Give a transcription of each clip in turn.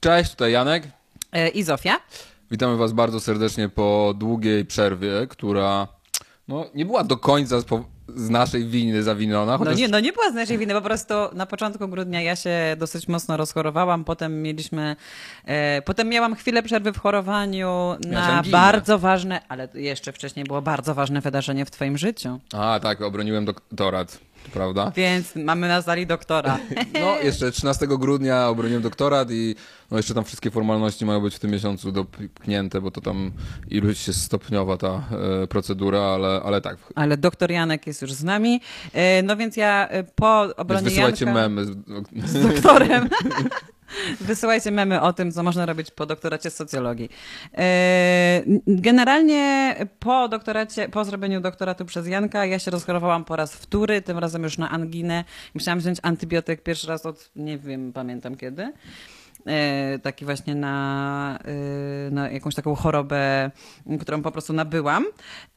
Cześć, tutaj Janek. E, I Zofia. Witamy Was bardzo serdecznie po długiej przerwie, która no, nie była do końca z, naszej winy zawiniona. No Chociaż... nie, no nie była z naszej winy, po prostu na początku grudnia ja się dosyć mocno rozchorowałam, potem mieliśmy, e, potem miałam chwilę przerwy w chorowaniu na anginę. bardzo ważne, ale jeszcze wcześniej było bardzo ważne wydarzenie w twoim życiu, A, tak, obroniłem doktorat, to prawda? więc mamy na sali doktora. No, jeszcze 13 grudnia obroniłem doktorat i no, jeszcze tam wszystkie formalności mają być w tym miesiącu dopchnięte, bo to tam iluś się stopniowa ta e, procedura, ale, ale tak. Ale doktor Janek jest już z nami, e, no więc ja e, po Więc obronie wysyłajcie Janka memy. z- z doktorem. Wysyłajcie memy o tym, co można robić po doktoracie z socjologii. Generalnie po doktoracie, po zrobieniu doktoratu przez Janka, ja się rozchorowałam po raz wtóry, tym razem już na anginę. Musiałam wziąć antybiotyk pierwszy raz od, nie wiem, pamiętam kiedy. E, Taki właśnie na, e, na jakąś taką chorobę, którą po prostu nabyłam.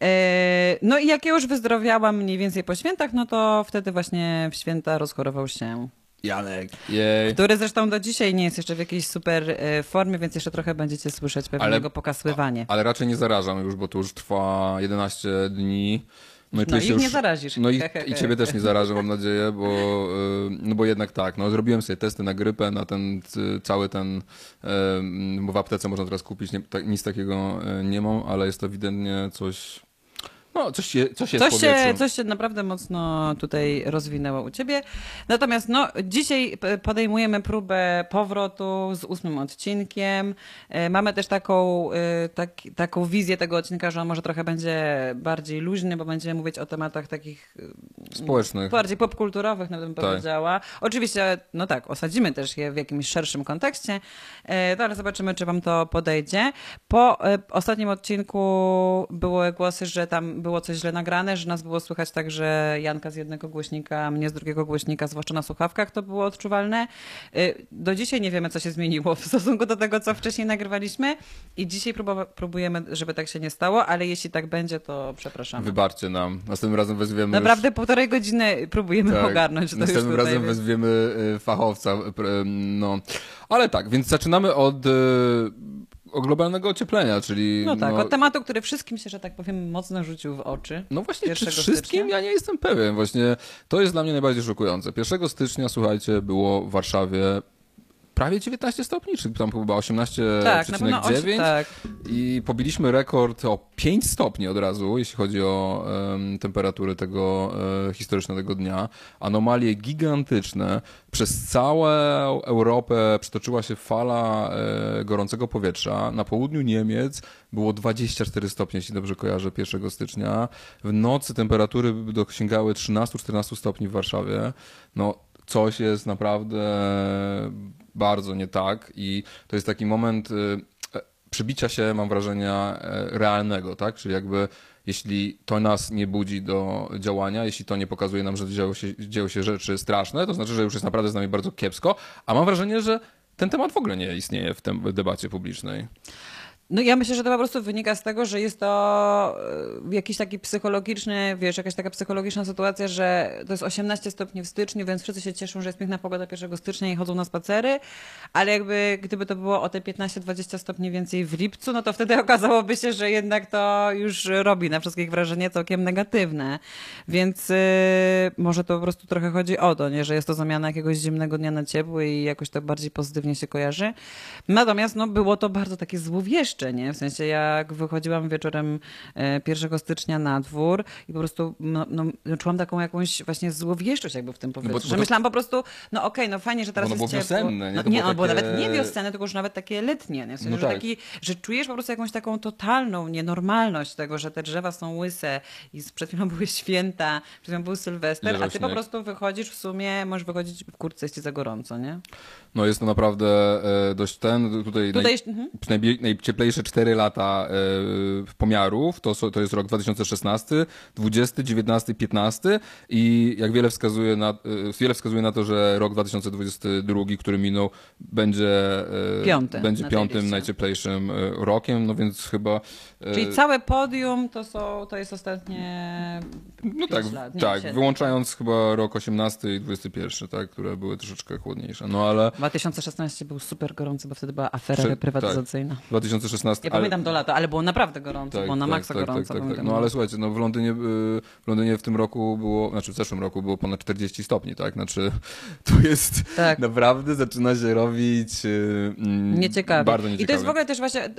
E, No i jak ja już wyzdrowiałam mniej więcej po świętach, no to wtedy właśnie w święta rozchorował się Janek. Jej. który zresztą do dzisiaj nie jest jeszcze w jakiejś super formie, więc jeszcze trochę będziecie słyszeć pewnie Ale- jego pokasływanie. Ale raczej nie zarażam już, bo to już trwa 11 dni. No, i No ich już... nie zarazisz. No i, i ciebie też nie zarażę, mam nadzieję, bo, y, no bo jednak tak, no zrobiłem sobie testy na grypę, na ten y, cały ten, bo w aptece można teraz kupić, nie, tak, nic takiego y, nie mam, ale jest to ewidentnie coś, no coś, je, coś w Coś się, coś się naprawdę mocno tutaj rozwinęło u ciebie. Natomiast no, dzisiaj podejmujemy próbę powrotu z ósmym odcinkiem. E, Mamy też taką, e, tak, taką wizję tego odcinka, że on może trochę będzie bardziej luźny, bo będziemy mówić o tematach takich e, Społecznych. bardziej popkulturowych, nawet bym Tak. powiedziała. Oczywiście, no tak, osadzimy też je w jakimś szerszym kontekście, e, no ale zobaczymy, czy wam to podejdzie. Po ostatnim odcinku były głosy, że tam było coś źle nagrane, że nas było słychać tak, że Janka z jednego głośnika, mnie z drugiego głośnika, zwłaszcza na słuchawkach, to było odczuwalne. E, Do dzisiaj nie wiemy, co się zmieniło w stosunku do tego, co wcześniej nagrywaliśmy i dzisiaj próbujemy, żeby tak się nie stało, ale jeśli tak będzie, to przepraszamy. Wybaczcie nam, następnym razem wezwiemy Naprawdę już... półtorej godziny próbujemy Tak, ogarnąć to Następnym tutaj. razem więc- wezwiemy y, fachowca. y, No. Ale tak, więc zaczynamy od y, o globalnego ocieplenia, czyli. No tak, od tematu, który wszystkim się, że tak powiem, mocno rzucił w oczy. No właśnie, czy 1 wszystkim? stycznia? Ja nie jestem pewien. Właśnie to jest dla mnie najbardziej szokujące. 1 stycznia, słuchajcie, było w Warszawie prawie 19 stopni, czy tam chyba 18,9 Tak, na pewno osi, tak. i pobiliśmy rekord o 5 stopni od razu, jeśli chodzi o em, temperatury tego e, historycznego dnia. Anomalie gigantyczne. Przez całą Europę przetoczyła się fala e, gorącego powietrza. Na południu Niemiec było 24 stopnie, jeśli dobrze kojarzę, 1 stycznia. W nocy temperatury dosięgały 13-14 stopni w Warszawie. No, coś jest naprawdę bardzo nie tak i to jest taki moment y, e, przybicia się, mam wrażenia, e, realnego, tak? Czyli jakby jeśli to nas nie budzi do działania, jeśli to nie pokazuje nam, że dzieją się, się rzeczy straszne, to znaczy, że już jest naprawdę z nami bardzo kiepsko, a mam wrażenie, że ten temat w ogóle nie istnieje w debacie publicznej. No ja myślę, że to po prostu wynika z tego, że jest to e, jakiś taki psychologiczny, wiesz, jakaś taka psychologiczna sytuacja, że to jest 18 stopni w styczniu, więc wszyscy się cieszą, że jest piękna pogoda 1 stycznia i chodzą na spacery, ale jakby gdyby to było o te 15-20 stopni więcej w lipcu, no to wtedy okazałoby się, że jednak to już robi na wszystkich wrażenie całkiem negatywne. Więc y, może to po prostu trochę chodzi o to, nie? że jest to zamiana jakiegoś zimnego dnia na ciepły i jakoś tak bardziej pozytywnie się kojarzy. Natomiast no, było to bardzo takie złowieszcze, nie? W sensie jak wychodziłam wieczorem e, 1 stycznia na dwór i po prostu no, no, czułam taką jakąś właśnie złowieszczość jakby w tym powietrzu. bo że myślałam po prostu, no okej, no fajnie, że teraz Ono jest było ciepło. wiosenne, nie? No, To nie, było no, takie- nawet nie wiosenne, tylko już nawet takie letnie, nie? W sensie, No że, tak. taki, że czujesz po prostu jakąś taką totalną nienormalność tego, że te drzewa są łyse i przed chwilą były święta, przed chwilą był Sylwester, Leżał a ty po śnieg. prostu wychodzisz w sumie, możesz wychodzić w kurtce, jest ci za gorąco, nie? No jest to naprawdę e, dość ten, tutaj, Tutaj naj, jeszcze- mhm. najbie- dzisiejsze 4 lata e, pomiarów, to, to jest rok 2016, 20, 19, 15 i jak wiele wskazuje na, e, wiele wskazuje na to, że rok 2022, który minął, będzie, e, Piąty będzie piątym najcieplejszym rokiem, no więc chyba... Czyli całe podium to, są, to jest ostatnie No tak, lat, tak wyłączając chyba rok 18 i 21, tak, które były troszeczkę chłodniejsze, no ale... 2016 był super gorący, bo wtedy była afera Prze reprywatyzacyjna. Tak, 2016. Ja ale... pamiętam do lata, ale było naprawdę gorąco, tak, było na tak, maksa tak, gorąco. Tak, tak, tak. No ale słuchajcie, no w Londynie, y, w Londynie w tym roku było, znaczy w zeszłym roku było ponad 40 stopni, tak? Znaczy to jest tak. naprawdę zaczyna się robić yy, nieciekawie. bardzo nieciekawie. I to jest w ogóle też właśnie,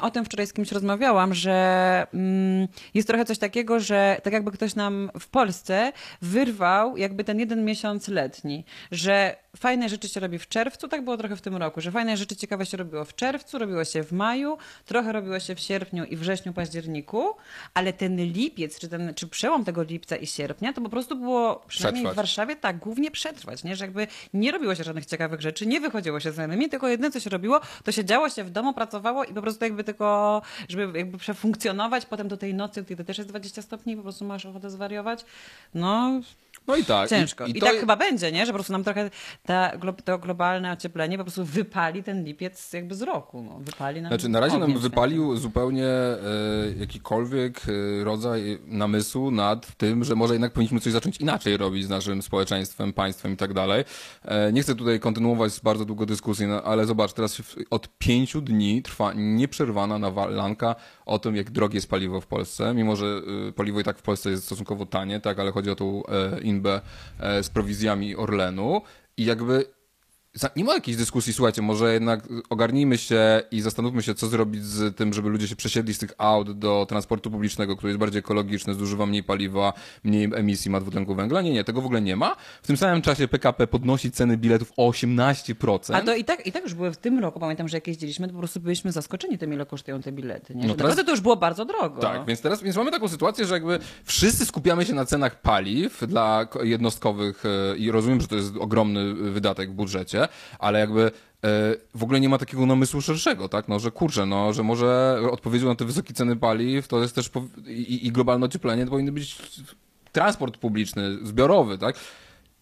o tym wczoraj z kimś rozmawiałam, że ym, jest trochę coś takiego, że tak jakby ktoś nam w Polsce wyrwał jakby ten jeden miesiąc letni, że fajne rzeczy się robi w czerwcu, tak było trochę w tym roku, że fajne rzeczy ciekawe się robiło w czerwcu, robiło się w maju, trochę robiło się w sierpniu i wrześniu, październiku, ale ten lipiec, czy, ten, czy przełom tego lipca i sierpnia, to po prostu było, przynajmniej przetrwać. w Warszawie, tak, głównie przetrwać, nie? że jakby nie robiło się żadnych ciekawych rzeczy, nie wychodziło się z znajomymi, tylko jedyne, co się robiło, to się działo się w domu, pracowało i po prostu jakby tylko, żeby jakby przefunkcjonować, potem do tej nocy, kiedy też jest 20 stopni, po prostu masz ochotę zwariować, no no i tak. Ciężko. I, i, I tak chyba będzie, nie? Że po prostu nam trochę ta, to globalne ocieplenie po prostu wypali ten lipiec jakby z roku. No. Wypali nam Znaczy na razie nam wypalił zupełnie e, jakikolwiek e, rodzaj namysłu nad tym, że może jednak powinniśmy coś zacząć inaczej robić z naszym społeczeństwem, państwem i tak dalej. E, nie chcę tutaj kontynuować bardzo długo dyskusji, no, ale zobacz, teraz od pięciu dni trwa nieprzerwana nawalanka o tym, jak drogie jest paliwo w Polsce, mimo że e, paliwo i tak w Polsce jest stosunkowo tanie, tak, ale chodzi o tą e, E, z prowizjami Orlenu. I jakby nie ma jakiejś dyskusji, słuchajcie, może jednak ogarnijmy się i zastanówmy się, co zrobić z tym, żeby ludzie się przesiedli z tych aut do transportu publicznego, który jest bardziej ekologiczny, zużywa mniej paliwa, mniej emisji ma dwutlenku węgla. Nie, nie, tego w ogóle nie ma. W tym samym czasie PKP podnosi ceny biletów o 18%. A to i tak, i tak już były w tym roku, pamiętam, że jak jeździliśmy, to po prostu byliśmy zaskoczeni tym, ile kosztują te bilety. Nie? no teraz, to już było bardzo drogo. Tak, więc teraz więc mamy taką sytuację, że jakby wszyscy skupiamy się na cenach paliw dla jednostkowych e, i rozumiem, że to jest ogromny wydatek w budżecie, ale jakby e, w ogóle nie ma takiego namysłu szerszego, tak? No, że kurczę, no, że może odpowiedzią na te wysokie ceny paliw to jest też i, i globalne ocieplenie to powinny być transport publiczny, zbiorowy, tak?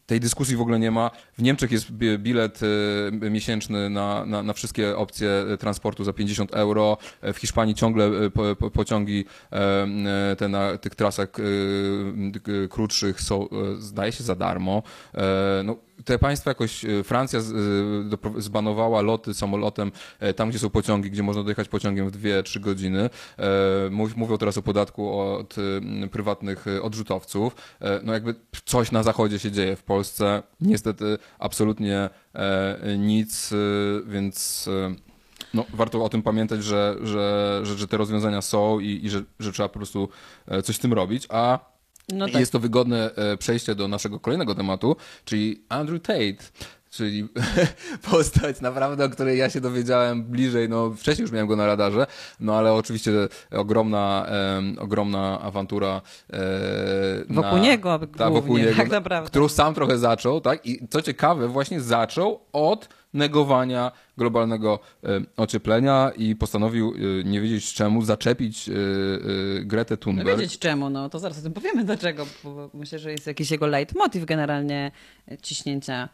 tej dyskusji w ogóle nie ma. W Niemczech jest bilet e, miesięczny na, na, na wszystkie opcje transportu za 50 euro. W Hiszpanii ciągle e, pociągi te na tych trasach krótszych są, zdaje się, za darmo. No, te państwa jakoś, e, Francja e, zbanowała loty samolotem e, tam, gdzie są pociągi, gdzie można dojechać pociągiem w 2-3 godziny. Mówią teraz o podatku od prywatnych odrzutowców. No jakby coś na zachodzie się dzieje w Polsce. Niestety absolutnie nic, więc no, warto o tym pamiętać, że, że, że, że te rozwiązania są i, i że, że trzeba po prostu coś z tym robić. A no tak. Jest to wygodne e, przejście do naszego kolejnego tematu, czyli Andrew Tate. Czyli postać naprawdę, o której ja się dowiedziałem bliżej, no wcześniej już miałem go na radarze, no ale oczywiście ogromna, ogromna awantura e, wokół na, niego, ta, wokół niego, tak naprawdę. którą sam trochę zaczął, tak? I co ciekawe, właśnie zaczął od negowania globalnego e, ocieplenia i postanowił e, nie wiedzieć czemu zaczepić e, Gretę Thunberg. Nie wiedzieć czemu, no to zaraz o tym powiemy dlaczego, bo myślę, że jest jakiś jego leitmotiv generalnie ciśnięcia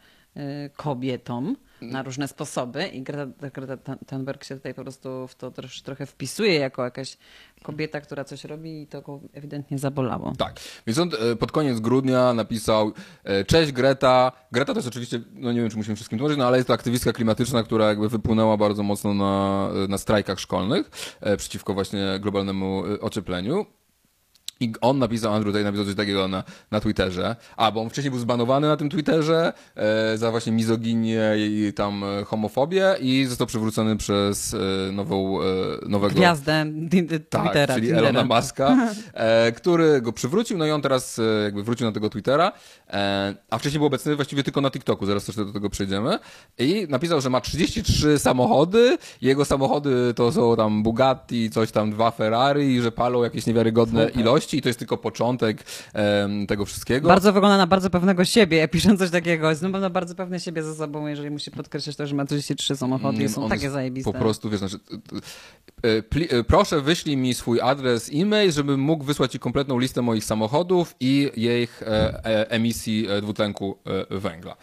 kobietom na różne sposoby i Greta, Greta Thunberg się tutaj po prostu w to trosz, trochę wpisuje jako jakaś kobieta, która coś robi i to go ewidentnie zabolało. Tak, więc on e, pod koniec grudnia napisał e, Cześć Greta. Greta to jest oczywiście, no nie wiem czy musimy wszystkim tłumaczyć, no ale jest to aktywistka klimatyczna, która jakby wypłynęła bardzo mocno na, na strajkach szkolnych e, przeciwko właśnie globalnemu ociepleniu. I on napisał, Andrew tutaj napisał coś takiego na, na Twitterze. A, bo on wcześniej był zbanowany na tym Twitterze e, za właśnie mizoginię i tam e, homofobię i został przywrócony przez e, nową, e, nowego... Gwiazdę tak, Twittera. czyli Tindera. Elona Muska, e, który go przywrócił, no i on teraz e, jakby wrócił na tego Twittera, a wcześniej był obecny właściwie tylko na TikToku, zaraz też do tego przejdziemy. I napisał, że ma 33 samochody, jego samochody to są tam Bugatti, coś tam, dwa Ferrari i że palą jakieś niewiarygodne Super. ilości miłości i to jest tylko początek em, tego wszystkiego. Bardzo wygląda na bardzo pewnego siebie, pisząc coś takiego. Jest na pewno bardzo pewny siebie ze sobą, jeżeli musi podkreślać to, że ma 33 samochody i Nie, są takie zajebiste. Po prostu, wiesz, znaczy, e, e, proszę wyślij mi swój adres e-mail, żebym mógł wysłać ci kompletną listę moich samochodów i ich e, emisji dwutlenku węgla.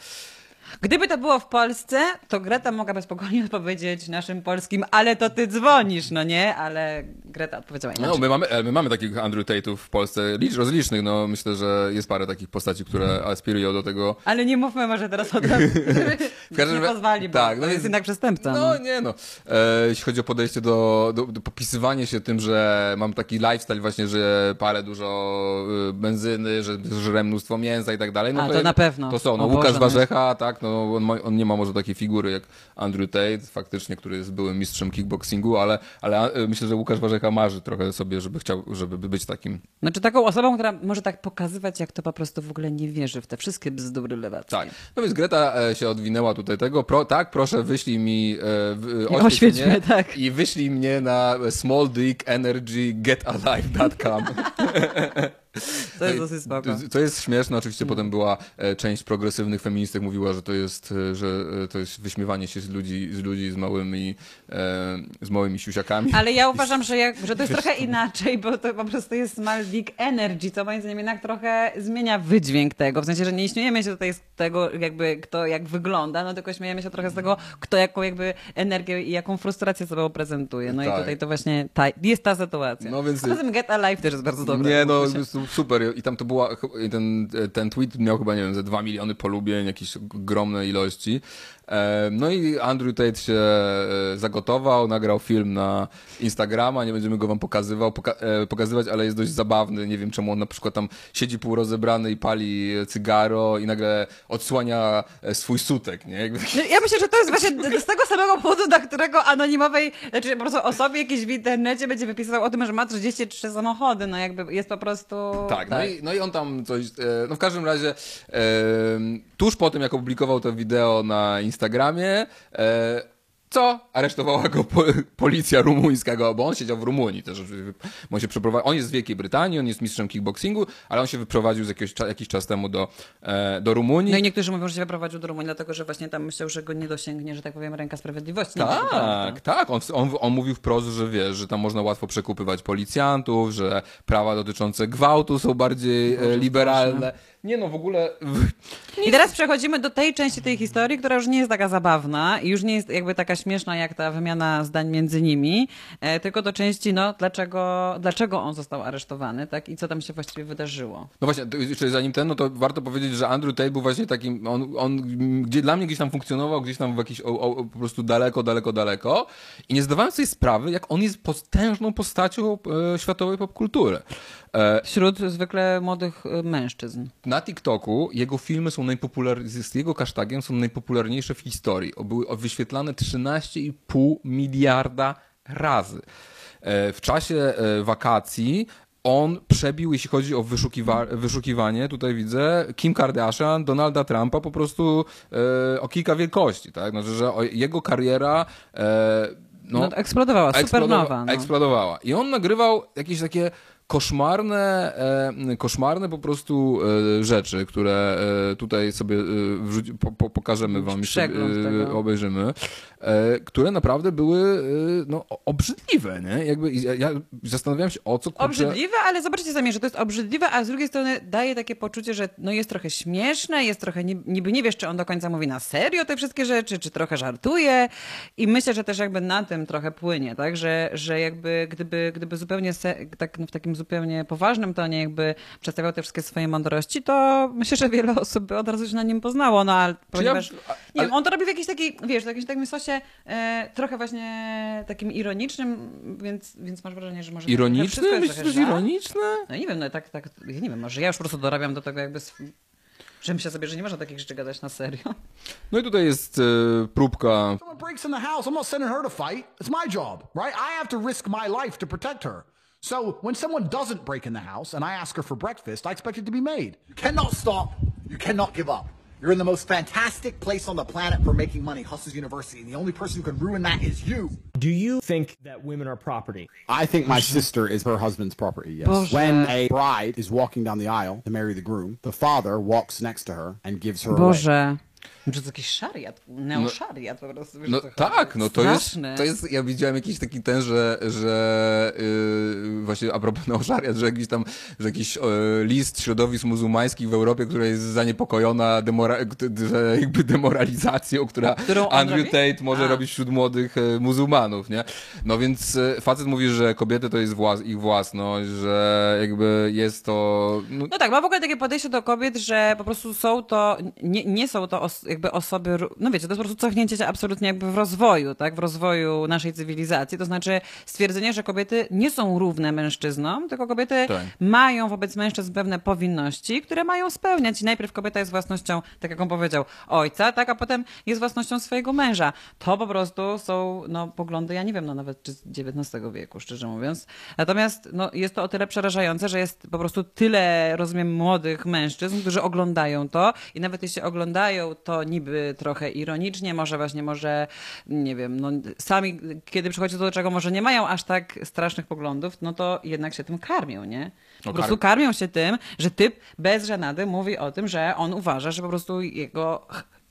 Gdyby to było w Polsce, to Greta mogłaby spokojnie odpowiedzieć naszym polskim, ale to ty dzwonisz, no nie? Ale Greta odpowiedziała inaczej. No, my mamy, e, my mamy takich Andrew Tate'ów w Polsce, licz, rozlicznych, no myślę, że jest parę takich postaci, które aspirują do tego. Ale nie mówmy może teraz o tym, każdym nie pozwali, bo tak, to no jest jednak przestępca. No. No nie no, e, jeśli chodzi o podejście do, do, do popisywania się tym, że mam taki lifestyle właśnie, że palę dużo e, benzyny, że żrę mnóstwo mięsa i tak dalej, no A, to jest- na pewno. To są, no O Łukasz Boże, no Warzecha, tak, no on, ma, on nie ma może takiej figury jak Andrew Tate, faktycznie, który jest byłym mistrzem kickboxingu, ale, ale e, myślę, że Łukasz Warzecha marzy trochę sobie, żeby chciał, żeby być takim, Znaczy taką osobą, która może tak pokazywać, jak to po prostu w ogóle nie wierzy w te wszystkie bzdury lewackie. tak. No więc Greta e, się odwinęła tutaj tego, Pro, tak, proszę wyślij mi, e, I oświeć mnie, tak. i wyślij mnie na smalldickenergygetalive.com. To jest dosyć spoko. To jest śmieszne, oczywiście potem była e, część progresywnych feministek mówiła, że to jest, e, że e, to jest wyśmiewanie się z ludzi, z ludzi z małymi, z małymi siusiakami. Ale ja uważam, że, że to jest trochę inaczej, bo to po prostu jest Small Dick Energy, co moim zdaniem jednak trochę zmienia wydźwięk tego. W sensie, że nie śmiejemy się tutaj z tego, jakby kto jak wygląda, no tylko śmiejemy się trochę z tego, kto jaką jakby energię i jaką frustrację sobą prezentuje. No Tak. i tutaj to właśnie ta, jest ta sytuacja. No więc- poza tym Get Alive też jest bardzo dobry. Nie, no su- super. I tam to była, ten, ten tweet miał chyba, nie wiem, ze 2 miliony polubień, jakieś ogromne ilości. No i Andrew Tate się e, zagotował, nagrał film na Instagrama, nie będziemy go wam pokazywał, poka e, pokazywać, ale jest dość zabawny. Nie wiem czemu on na przykład tam siedzi półrozebrany i pali cygaro i nagle odsłania e, swój sutek, nie? No, Ja myślę, że to jest właśnie z tego samego powodu, dla którego anonimowej, znaczy po prostu osobie jakiejś w internecie będzie wypisał o tym, że ma 33 samochody, no jakby jest po prostu... Tak, No, i, no i on tam coś, no w każdym razie tuż po tym, jak opublikował to wideo na Instagramie, e, co? Aresztowała go po, policja rumuńska, go- bo on siedział w Rumunii też. On, się przeprowadził, on jest z Wielkiej Brytanii, on jest mistrzem kickboxingu, ale on się wyprowadził z jakiegoś, jakiś czas temu do, e, do Rumunii. No i niektórzy mówią, że się wyprowadził do Rumunii, dlatego że właśnie tam myślał, że go nie dosięgnie, że tak powiem, ręka sprawiedliwości. Tak, tak. On, on, on mówił wprost, że wiesz, że tam można łatwo przekupywać policjantów, że prawa dotyczące gwałtu są bardziej e, liberalne. Nie no, w ogóle... I teraz przechodzimy do tej części tej historii, która już nie jest taka zabawna i już nie jest jakby taka śmieszna jak ta wymiana zdań między nimi, e, tylko do części, no, dlaczego, dlaczego on został aresztowany, tak, i co tam się właściwie wydarzyło. No właśnie, jeszcze zanim ten, no to warto powiedzieć, że Andrew Tate był właśnie takim, on, on gdzie, dla mnie gdzieś tam funkcjonował, gdzieś tam w jakiś, o, o, po prostu daleko, daleko, daleko i nie zdawałem sobie sprawy, jak on jest potężną postacią e, światowej popkultury. E, Wśród zwykle młodych e, mężczyzn. na TikToku jego filmy są najpopularniejsze, z jego hashtagiem są najpopularniejsze w historii. Były wyświetlane 13,5 miliarda razy. E, W czasie e, wakacji on przebił, jeśli chodzi o wyszukiwa wyszukiwanie, tutaj widzę, Kim Kardashian, Donalda Trumpa po prostu e, o kilka wielkości, tak? Znaczy, że jego kariera e, No, no, eksplodowała, supernowa. eksplodowa- No. eksplodowała. I on nagrywał jakieś takie koszmarne, e, koszmarne po prostu e, rzeczy, które e, tutaj sobie po, po, pokażemy wam, e, tego. obejrzymy, które naprawdę były no, obrzydliwe, nie? Jakby ja, zastanawiałem się o co kurczę... Obrzydliwe, ale zobaczcie sami, że to jest obrzydliwe, a z drugiej strony daje takie poczucie, że no jest trochę śmieszne, jest trochę, ni- niby nie wiesz, czy on do końca mówi na serio te wszystkie rzeczy, czy trochę żartuje i myślę, że też jakby na tym trochę płynie, tak, że, że jakby gdyby, gdyby zupełnie tak no w takim zupełnie poważnym tonie jakby przedstawiał te wszystkie swoje mądrości, to myślę, że wiele osób by od razu się na nim poznało, no ale ponieważ, a- nie ale- wiem, on to robi w jakiejś takiej, wiesz, w jakimś takim sosie e, trochę właśnie takim ironicznym, więc, więc masz wrażenie, że może... Ironiczne? Myślisz, że jest ironiczne? No nie wiem, no tak, tak, ja nie wiem, może ja już po prostu dorabiam do tego jakby, sw- że myślę sobie, że nie można takich rzeczy gadać na serio. No i tutaj jest e, próbka someone breaks in the house, I'm not sending her to fight. It's my job, right? I have to risk my life to protect her. So when someone doesn't break in the house and I ask her for breakfast, I expect it to be made. You cannot stop. You cannot give up. You're in the most fantastic place on the planet for making money, Hustles University, and the only person who can ruin that is you. Do you think that women are property? I think my sister is her husband's property, yes. Boże. When a bride is walking down the aisle to marry the groom, the father walks next to her and gives her away. Czy to jest jakiś szariat, neoszariat po prostu. No tak, no to jest, to jest, ja widziałem jakiś taki ten, że, że yy, właśnie a propos neoszariat, że jakiś tam, że jakiś yy, list środowisk muzułmańskich w Europie, która jest zaniepokojona demora, że jakby demoralizacją, która Którą Andrew robi? Tate może A. robić wśród młodych yy, muzułmanów, nie? No więc yy, facet mówi, że kobiety to jest włas, ich własność, że jakby jest to... No, No tak, ma w ogóle takie podejście do kobiet, że po prostu są to, nie, nie są to os, jakby osoby, no wiecie, to jest po prostu cofnięcie się absolutnie jakby w rozwoju, tak, w rozwoju naszej cywilizacji, to znaczy stwierdzenie, że kobiety nie są równe mężczyznom, tylko kobiety Tak. mają wobec mężczyzn pewne powinności, które mają spełniać i najpierw kobieta jest własnością, tak jak on powiedział, ojca, tak, a potem jest własnością swojego męża. To po prostu są, no, poglądy, ja nie wiem, no nawet czy z XIX wieku, szczerze mówiąc. Natomiast, no, jest to o tyle przerażające, że jest po prostu tyle, rozumiem, młodych mężczyzn, którzy oglądają to i nawet jeśli oglądają to niby trochę ironicznie, może właśnie, może, nie wiem, no, sami, kiedy przychodzi to do czego, może nie mają aż tak strasznych poglądów, no to jednak się tym karmią, nie? Po No, prostu kar- karmią się tym, że typ bez żenady mówi o tym, że on uważa, że po prostu jego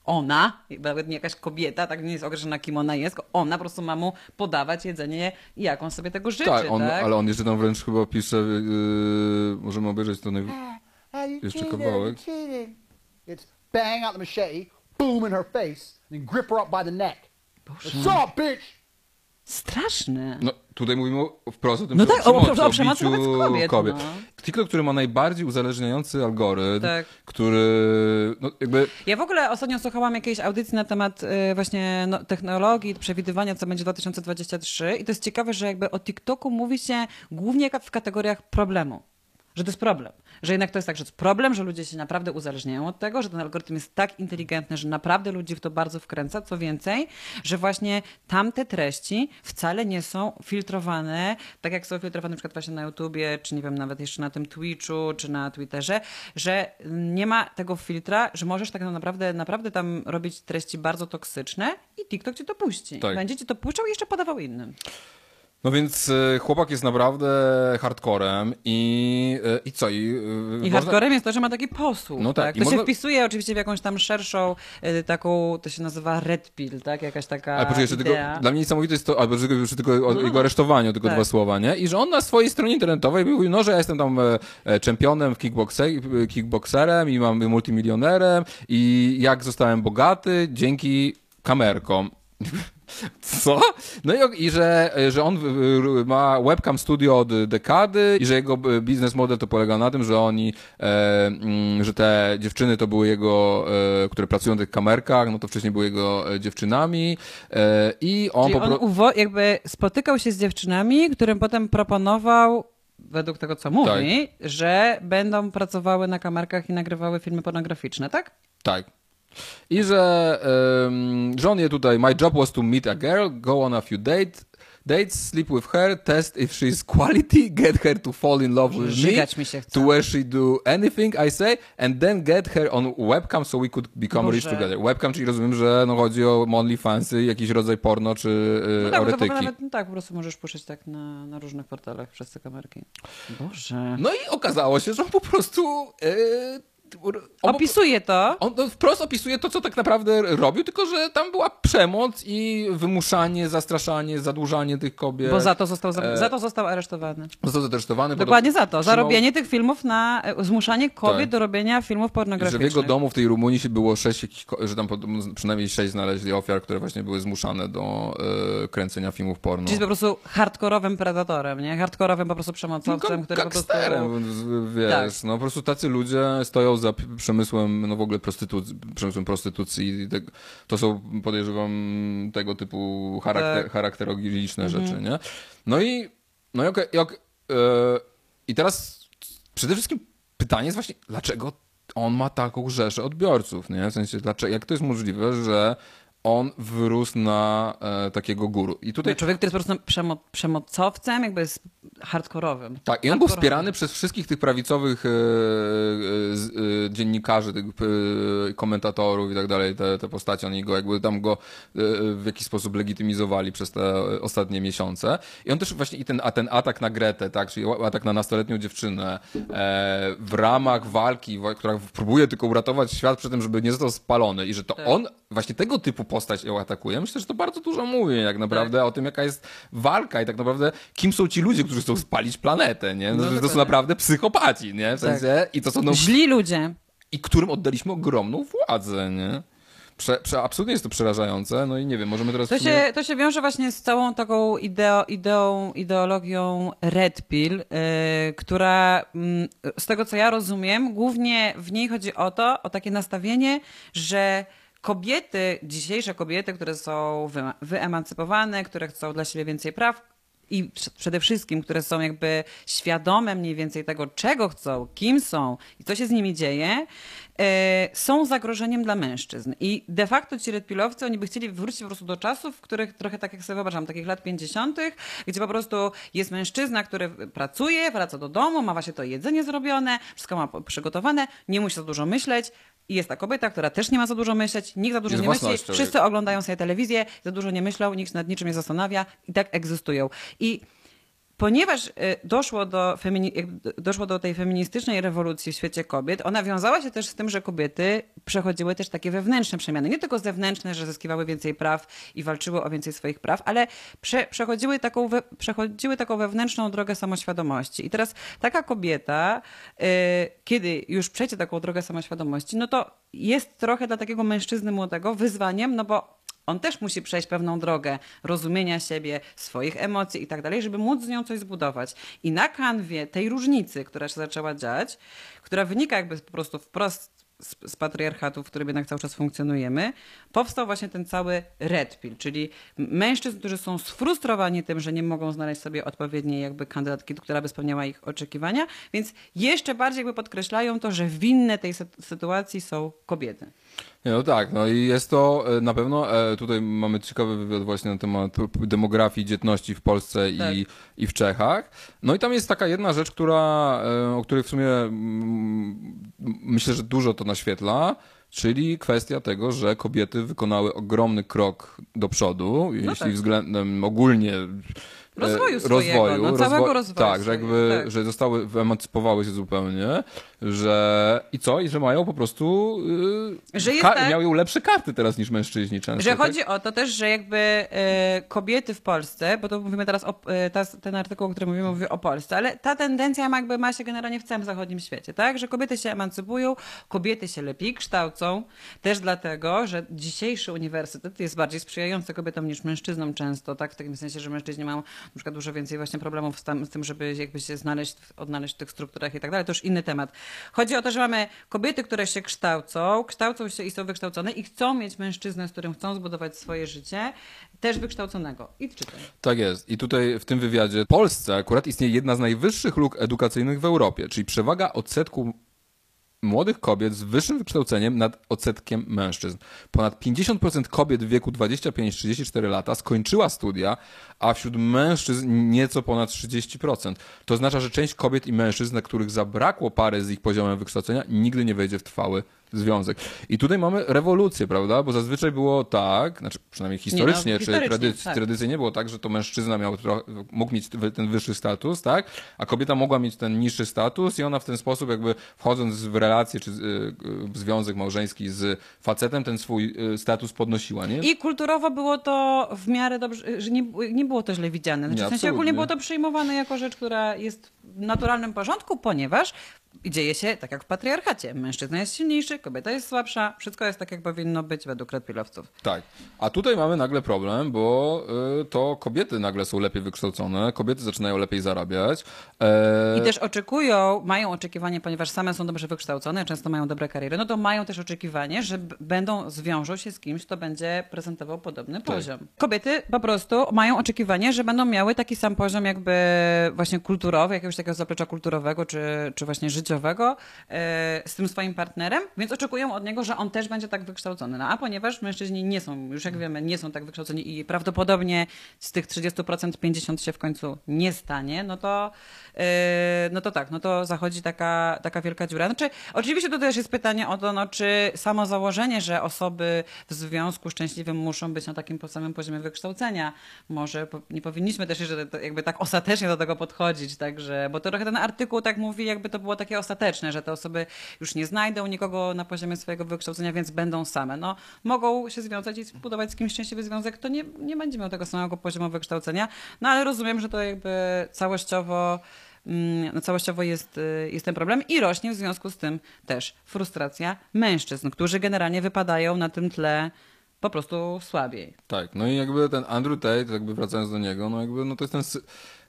ona, nawet nie jakaś kobieta, tak nie jest określona kim ona jest, ona po prostu ma mu podawać jedzenie, jak on sobie tego życzy, tak, tak? on, ale on jeszcze tam wręcz chyba pisze, yy, możemy obejrzeć to naj... Jeszcze kawałek. It's bang out the machete, boom in her face, then grip her up by the neck. What's up, bitch? Straszne. No, tutaj mówimy o- wprost o tym, No tak, o- o- przemocy, o przemocy wobec kobiet, no. TikTok, który ma najbardziej uzależniający algorytm, Tak. który, no jakby, Ja w ogóle ostatnio słuchałam jakiejś audycji na temat y, właśnie no, technologii, przewidywania, co będzie 2023 i to jest ciekawe, że jakby o TikToku mówi się głównie w kategoriach problemu. Że to jest problem. Że jednak to jest tak, że to jest problem, że ludzie się naprawdę uzależniają od tego, że ten algorytm jest tak inteligentny, że naprawdę ludzi w to bardzo wkręca. Co więcej, że właśnie tamte treści wcale nie są filtrowane, tak jak są filtrowane na przykład właśnie na YouTubie, czy nie wiem, nawet jeszcze na tym Twitchu, czy na Twitterze, że nie ma tego filtra, że możesz tak naprawdę, naprawdę tam robić treści bardzo toksyczne i TikTok ci to puści. Tak. Będzie ci to puszczał i jeszcze podawał innym. No więc e, chłopak jest naprawdę hardcorem i, e, i co? I, e, I można- hardcorem jest to, że ma taki posłuch. No tak, tak. To się można- wpisuje oczywiście w jakąś tam szerszą, taką, to się nazywa red pill, tak? Jakaś taka Ale poczekaj, jeszcze tylko, dla mnie niesamowite jest to, albo że tylko o jego aresztowaniu, tylko Tak. dwa słowa, nie? I że on na swojej stronie internetowej mówił, no, że ja jestem tam czempionem w kickboxe, kickboxerem i mam multimilionerem i jak zostałem bogaty dzięki kamerkom. Co? No i, i że, że on ma webcam studio od dekady i że jego y, biznes model to polega na tym, że oni, e, mm, że te dziewczyny to były jego, e, które pracują na tych kamerkach, no to wcześniej były jego e, dziewczynami e, i on Czyli po on uwo- jakby spotykał się z dziewczynami, którym potem proponował, według tego co mówi, że będą pracowały na kamerkach i nagrywały filmy pornograficzne, tak? Tak. I że, um, że on je tutaj, my job was to meet a girl, go on a few dates, dates, sleep with her, test if she is quality, get her to fall in love with me, Żygać chce. to where she do anything I say, and then get her on webcam so we could become rich Boże. together. Webcam, czyli rozumiem, że no chodzi o OnlyFansy, jakiś rodzaj porno czy No no tak, nawet, no tak, po prostu możesz puszczać tak na, na różnych portalach przez te kamerki. Boże. No i okazało się, że on po prostu... Yy, Opisuje to. On no, wprost opisuje to, co tak naprawdę robił, tylko że tam była przemoc i wymuszanie, zastraszanie, zadłużanie tych kobiet. Bo za to został, za, E, za to został aresztowany. Został zaresztowany. Dokładnie za to. Za trzymał- robienie tych filmów na. e, zmuszanie kobiet Tak. do robienia filmów Że pornograficznych. w jego domu w tej Rumunii się było sześć, że tam przynajmniej sześć znaleźli ofiar, które właśnie były zmuszane do e, kręcenia filmów porno. Czyli po prostu hardkorowym predatorem, nie? Hardkorowym po prostu przemocowcem, który po prostu... wiesz, Tak. no po prostu tacy ludzie stoją za p- przemysłem, no w ogóle prostytucji, przemysłem prostytucji to są, podejrzewam, tego typu charakter, Tak. charakterologiczne Mhm. rzeczy, nie? No i, no i, okej, i, ok- e, i teraz przede wszystkim pytanie jest właśnie, dlaczego on ma taką rzeszę odbiorców, nie? W sensie, dlaczego, jak to jest możliwe, że on wyrósł na e, takiego guru. I tutaj Człowiek, który jest po prostu przemo- przemocowcem, jakby jest hardkorowym. Tak, i on był wspierany przez wszystkich tych prawicowych e, e, e, dziennikarzy, tych e, komentatorów i tak dalej, te, te postacie, oni go jakby tam go e, w jakiś sposób legitymizowali przez te ostatnie miesiące. I on też właśnie, i ten, a ten atak na Gretę, tak, czyli atak na nastoletnią dziewczynę w ramach walki, wa- która próbuje tylko uratować świat przed tym, żeby nie został spalony i że to on, właśnie tego typu postać ją atakuje, myślę, że to bardzo dużo mówi jak naprawdę o tym, jaka jest walka i tak naprawdę kim są ci ludzie, którzy chcą spalić planetę, nie? No, że to są naprawdę psychopaci, nie? W sensie, i to są no, Źli ludzie. i którym oddaliśmy ogromną władzę, nie? Prze, prze, absolutnie jest to przerażające, no i nie wiem, możemy teraz... To sumie- się, to się wiąże właśnie z całą taką ideo, ideą, ideologią Red Pill, yy, która mm, z tego co ja rozumiem, głównie w niej chodzi o to, o takie nastawienie, że kobiety, dzisiejsze kobiety, które są wy, wyemancypowane, które chcą dla siebie więcej praw, i prze- przede wszystkim, które są jakby świadome mniej więcej tego, czego chcą, kim są i co się z nimi dzieje, e, są zagrożeniem dla mężczyzn. I de facto ci redpilowcy, oni by chcieli wrócić po prostu do czasów, w których trochę tak jak sobie wyobrażam, takich lat 50., gdzie po prostu jest mężczyzna, który pracuje, wraca do domu, ma właśnie to jedzenie zrobione, wszystko ma przygotowane, nie musi za dużo myśleć. I jest ta kobieta, która też nie ma za dużo myśleć, nikt za dużo Jest nie myśli, wszyscy oglądają sobie telewizję, za dużo nie myślą, nikt się nad niczym nie zastanawia i tak egzystują. I ponieważ y, doszło do, doszło do tej feministycznej rewolucji w świecie kobiet, ona wiązała się też z tym, że kobiety przechodziły też takie wewnętrzne przemiany. Nie tylko zewnętrzne, że zyskiwały więcej praw i walczyły o więcej swoich praw, ale prze- przechodziły, taką przechodziły taką wewnętrzną drogę samoświadomości. I teraz taka kobieta, y, kiedy już przejdzie taką drogę samoświadomości, no to jest trochę dla takiego mężczyzny młodego wyzwaniem, no bo on też musi przejść pewną drogę rozumienia siebie, swoich emocji i tak dalej, żeby móc z nią coś zbudować. I na kanwie tej różnicy, która się zaczęła dziać, która wynika jakby po prostu wprost z, z patriarchatu, w którym jednak cały czas funkcjonujemy, powstał właśnie ten cały red pill, czyli mężczyzn, którzy są sfrustrowani tym, że nie mogą znaleźć sobie odpowiedniej jakby kandydatki, która by spełniała ich oczekiwania, więc jeszcze bardziej jakby podkreślają to, że winne tej sy- sytuacji są kobiety. No tak, no i jest to e, na pewno, e, tutaj mamy ciekawy wywiad właśnie na temat demografii, dzietności w Polsce Tak. i, i w Czechach. No i tam jest taka jedna rzecz, która, e, o której w sumie myślę, że dużo to naświetla, czyli kwestia tego, że kobiety wykonały ogromny krok do przodu, jeśli tak. względem ogólnie Rozwoju swojego, no, całego rozwoju Tak, że jakby, tak. że zostały, wyemancypowały się zupełnie, że i co? I że mają po prostu, yy, Że tak- miały lepsze karty teraz niż mężczyźni często. Że tak? chodzi o to też, że jakby e, kobiety w Polsce, bo to mówimy teraz o, e, ta, ten artykuł, o którym mówimy, mówi o Polsce, ale ta tendencja ma, jakby ma się generalnie w całym zachodnim świecie, tak? Że kobiety się emancypują, kobiety się lepiej kształcą, też dlatego, że dzisiejszy uniwersytet jest bardziej sprzyjający kobietom niż mężczyznom często, tak? W takim sensie, że mężczyźni mają na przykład dużo więcej właśnie problemów z, tam, z tym, żeby jakby się znaleźć, odnaleźć w tych strukturach i tak dalej. To już inny temat. Chodzi o to, że mamy kobiety, które się kształcą, kształcą się i są wykształcone i chcą mieć mężczyznę, z którym chcą zbudować swoje życie, też wykształconego. I czytaj. Tak jest. I tutaj w tym wywiadzie w Polsce akurat istnieje jedna z najwyższych luk edukacyjnych w Europie, czyli przewaga odsetku młodych kobiet z wyższym wykształceniem nad odsetkiem mężczyzn. Ponad 50% kobiet w wieku 25-34 lata skończyła studia, a wśród mężczyzn nieco ponad 30%. To oznacza, że część kobiet i mężczyzn, na których zabrakło pary z ich poziomem wykształcenia, nigdy nie wejdzie w trwały związek. I tutaj mamy rewolucję, prawda? Bo zazwyczaj było tak, znaczy przynajmniej historycznie, czy historycznie, tradyc- tak. tradycyjnie było tak, że to mężczyzna miał tro- mógł mieć ten wyższy status, tak? A kobieta mogła mieć ten niższy status i ona w ten sposób jakby wchodząc w relację czy y, y, w związek małżeński z facetem ten swój y, status podnosiła, nie? I kulturowo było to w miarę dobrze, że nie, nie było to źle widziane. Znaczy, Nie, w sensie ogólnie było to przyjmowane jako rzecz, która jest w naturalnym porządku, ponieważ dzieje się tak jak w patriarchacie. Mężczyzna jest silniejszy, kobieta jest słabsza, wszystko jest tak, jak powinno być według redpilowców. Tak. A tutaj mamy nagle problem, bo y, to kobiety nagle są lepiej wykształcone, kobiety zaczynają lepiej zarabiać. E, I też oczekują, mają oczekiwanie, ponieważ same są dobrze wykształcone, często mają dobre kariery, no to mają też oczekiwanie, że będą, zwiążą się z kimś, kto będzie prezentował podobny poziom. Kobiety po prostu mają oczekiwanie, że będą miały taki sam poziom jakby właśnie kulturowy, jakiegoś takiego zaplecza kulturowego, czy, czy właśnie ży- życiowego e, z tym swoim partnerem, więc oczekują od niego, że on też będzie tak wykształcony. No a ponieważ mężczyźni nie są, już jak wiemy, nie są tak wykształceni i prawdopodobnie z tych 30% 50 się w końcu nie stanie, no to, e, no to tak, no to zachodzi taka, taka wielka dziura. Znaczy, oczywiście to też jest pytanie o to, no, czy samo założenie, że osoby w związku szczęśliwym muszą być na takim samym poziomie wykształcenia, może nie powinniśmy też jakby tak ostatecznie do tego podchodzić, także, bo to trochę ten artykuł tak mówi, jakby to było takie ostateczne, że te osoby już nie znajdą nikogo na poziomie swojego wykształcenia, więc będą same. No, mogą się związać i zbudować z kimś szczęśliwy związek, to nie, nie będzie miał tego samego poziomu wykształcenia, no ale rozumiem, że to jakby całościowo mm, no całościowo jest, y, jest ten problem i rośnie w związku z tym też frustracja mężczyzn, którzy generalnie wypadają na tym tle po prostu słabiej. Tak, no i jakby ten Andrew Tate, jakby wracając do niego, no jakby, no to jest ten,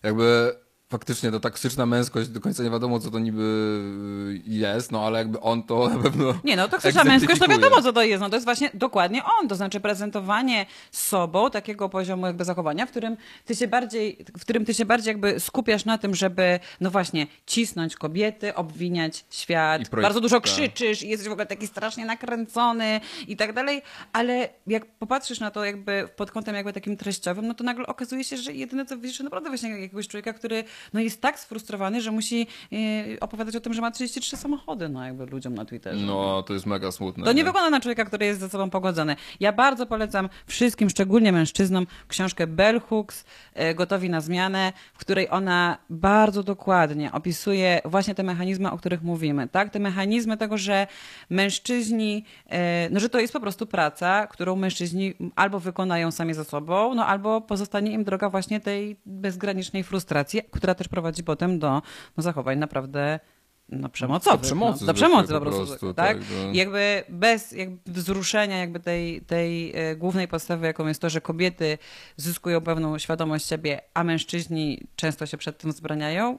jakby faktycznie to toksyczna męskość, do końca nie wiadomo, co to niby y, jest, no ale jakby on to na pewno Nie, no toksyczna męskość to wiadomo, co to jest. No to jest właśnie dokładnie on, to znaczy prezentowanie sobą takiego poziomu jakby zachowania, w którym ty się bardziej, w którym ty się bardziej jakby skupiasz na tym, żeby no właśnie cisnąć kobiety, obwiniać świat, projekt- bardzo dużo tak. krzyczysz i jesteś w ogóle taki strasznie nakręcony i tak dalej, ale jak popatrzysz na to jakby pod kątem jakby takim treściowym, no to nagle okazuje się, że jedyne co widzisz, naprawdę właśnie jakiegoś człowieka, który no jest tak sfrustrowany, że musi yy, opowiadać o tym, że ma 33 samochody, no jakby ludziom na Twitterze. No, to jest mega smutne. To nie wygląda na człowieka, który jest ze sobą pogodzony. Ja bardzo polecam wszystkim, szczególnie mężczyznom, książkę Bell Hooks, e, Gotowi na zmianę, w której ona bardzo dokładnie opisuje właśnie te mechanizmy, o których mówimy. Tak? Te mechanizmy tego, że mężczyźni, e, no że to jest po prostu praca, którą mężczyźni albo wykonają sami ze sobą, no albo pozostanie im droga właśnie tej bezgranicznej frustracji, która też prowadzi potem do no, zachowań naprawdę no, przemocowych. Do przemocy no, do przemocy po po prostu, prostu, tak? tak, no. Jakby bez jakby wzruszenia jakby tej, tej e, głównej podstawy, jaką jest to, że kobiety zyskują pewną świadomość siebie, a mężczyźni często się przed tym wzbraniają,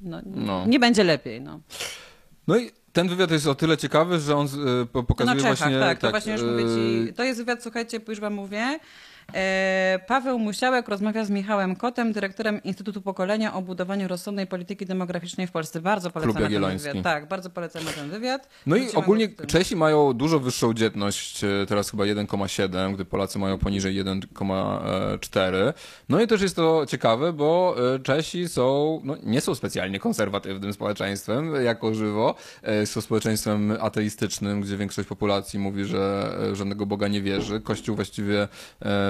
no, No. nie będzie lepiej. No. No i ten wywiad jest o tyle ciekawy, że on To pokazuje na Czechach, właśnie... tak, to właśnie już mówię y, ci. To jest wywiad, słuchajcie, już wam mówię. E, Paweł Musiałek rozmawia z Michałem Kotem, dyrektorem Instytutu Pokolenia o budowaniu rozsądnej polityki demograficznej w Polsce. Bardzo polecamy ten wywiad. Tak, bardzo polecamy ten wywiad. No i Wrócimy ogólnie do tym. Czesi mają dużo wyższą dzietność, e, teraz chyba 1,7, gdy Polacy mają poniżej 1,4. No i też jest to ciekawe, bo e, Czesi są, no, nie są specjalnie konserwatywnym społeczeństwem jako żywo. Są społeczeństwem ateistycznym, gdzie większość populacji mówi, że żadnego Boga nie wierzy. Kościół właściwie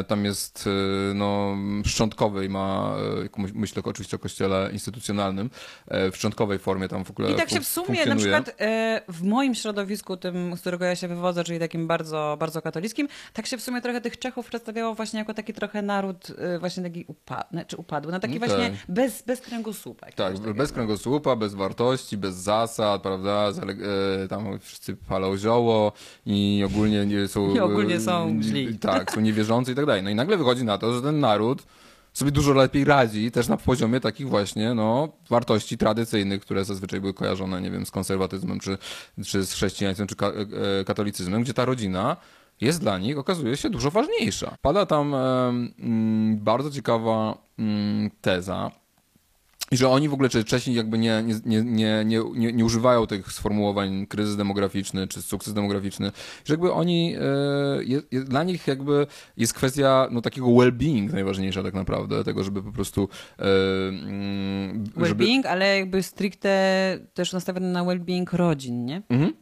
tam jest e, no, szczątkowy i ma, my- myślę oczywiście o kościele instytucjonalnym, e, w szczątkowej formie tam w ogóle I tak się w sumie na przykład e, w moim środowisku, tym, z którego ja się wywodzę, czyli takim bardzo, bardzo katolickim, tak się w sumie trochę tych Czechów przedstawiało właśnie jako taki trochę naród e, właśnie taki upadły, czy upadły, no taki Okej. właśnie bez, bez kręgosłupa. Tak, bez kręgosłupa, bez wartości, bez zasad, prawda? Tam wszyscy palą zioło i ogólnie nie są. I ogólnie są źli. Tak, są niewierzący i tak dalej. No i nagle wychodzi na to, że ten naród sobie dużo lepiej radzi, też na poziomie takich właśnie, no, wartości tradycyjnych, które zazwyczaj były kojarzone, nie wiem, z konserwatyzmem, czy, czy z chrześcijaństwem, czy ka- e, katolicyzmem, gdzie ta rodzina jest dla nich, okazuje się, dużo ważniejsza. Pada tam em, mm, bardzo ciekawa mm, teza, i że oni w ogóle, Czesi jakby nie, nie, nie, nie, nie, nie, używają tych sformułowań kryzys demograficzny czy sukces demograficzny, że jakby oni, e, je, je, dla nich jakby jest kwestia no, takiego well-being najważniejsza tak naprawdę, tego, żeby po prostu e, mm, żeby, Well-being, ale jakby stricte też nastawiony na well-being rodzin, nie? i,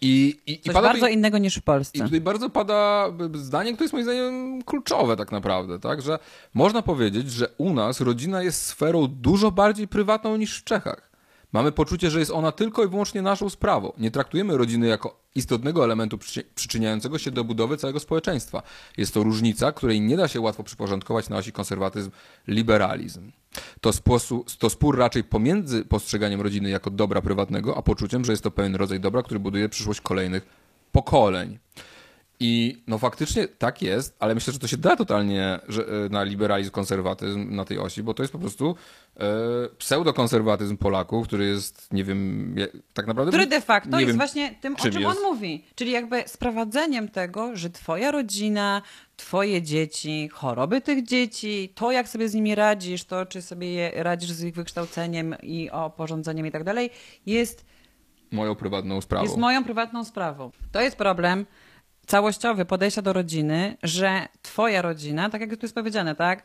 i, i Coś pada bardzo tutaj- innego niż w I Polsce. tutaj bardzo pada zdanie, które jest moim zdaniem kluczowe tak naprawdę, tak? Że można powiedzieć, że u nas rodzina jest sferą dużo bardziej prywatną niż w Czechach. Mamy poczucie, że jest ona tylko i wyłącznie naszą sprawą. Nie traktujemy rodziny jako istotnego elementu przyczy- przyczyniającego się do budowy całego społeczeństwa. Jest to różnica, której nie da się łatwo przyporządkować na osi konserwatyzm-liberalizm. To, to spór raczej pomiędzy postrzeganiem rodziny jako dobra prywatnego, a poczuciem, że jest to pewien rodzaj dobra, który buduje przyszłość kolejnych pokoleń. I no faktycznie tak jest, ale myślę, że to się da totalnie że, e, na liberalizm, konserwatyzm na tej osi, bo to jest po prostu e, pseudokonserwatyzm Polaków, który jest, nie wiem, tak naprawdę... Który de facto nie jest wiem, właśnie tym, o czym czym jest. on mówi. Czyli jakby sprowadzeniem tego, że twoja rodzina, twoje dzieci, choroby tych dzieci, to jak sobie z nimi radzisz, to czy sobie je radzisz z ich wykształceniem i oporządzeniem i tak dalej, jest Moją prywatną sprawą. jest moją prywatną sprawą. To jest problem całościowy podejścia do rodziny, że twoja rodzina, tak jak tu jest powiedziane, tak?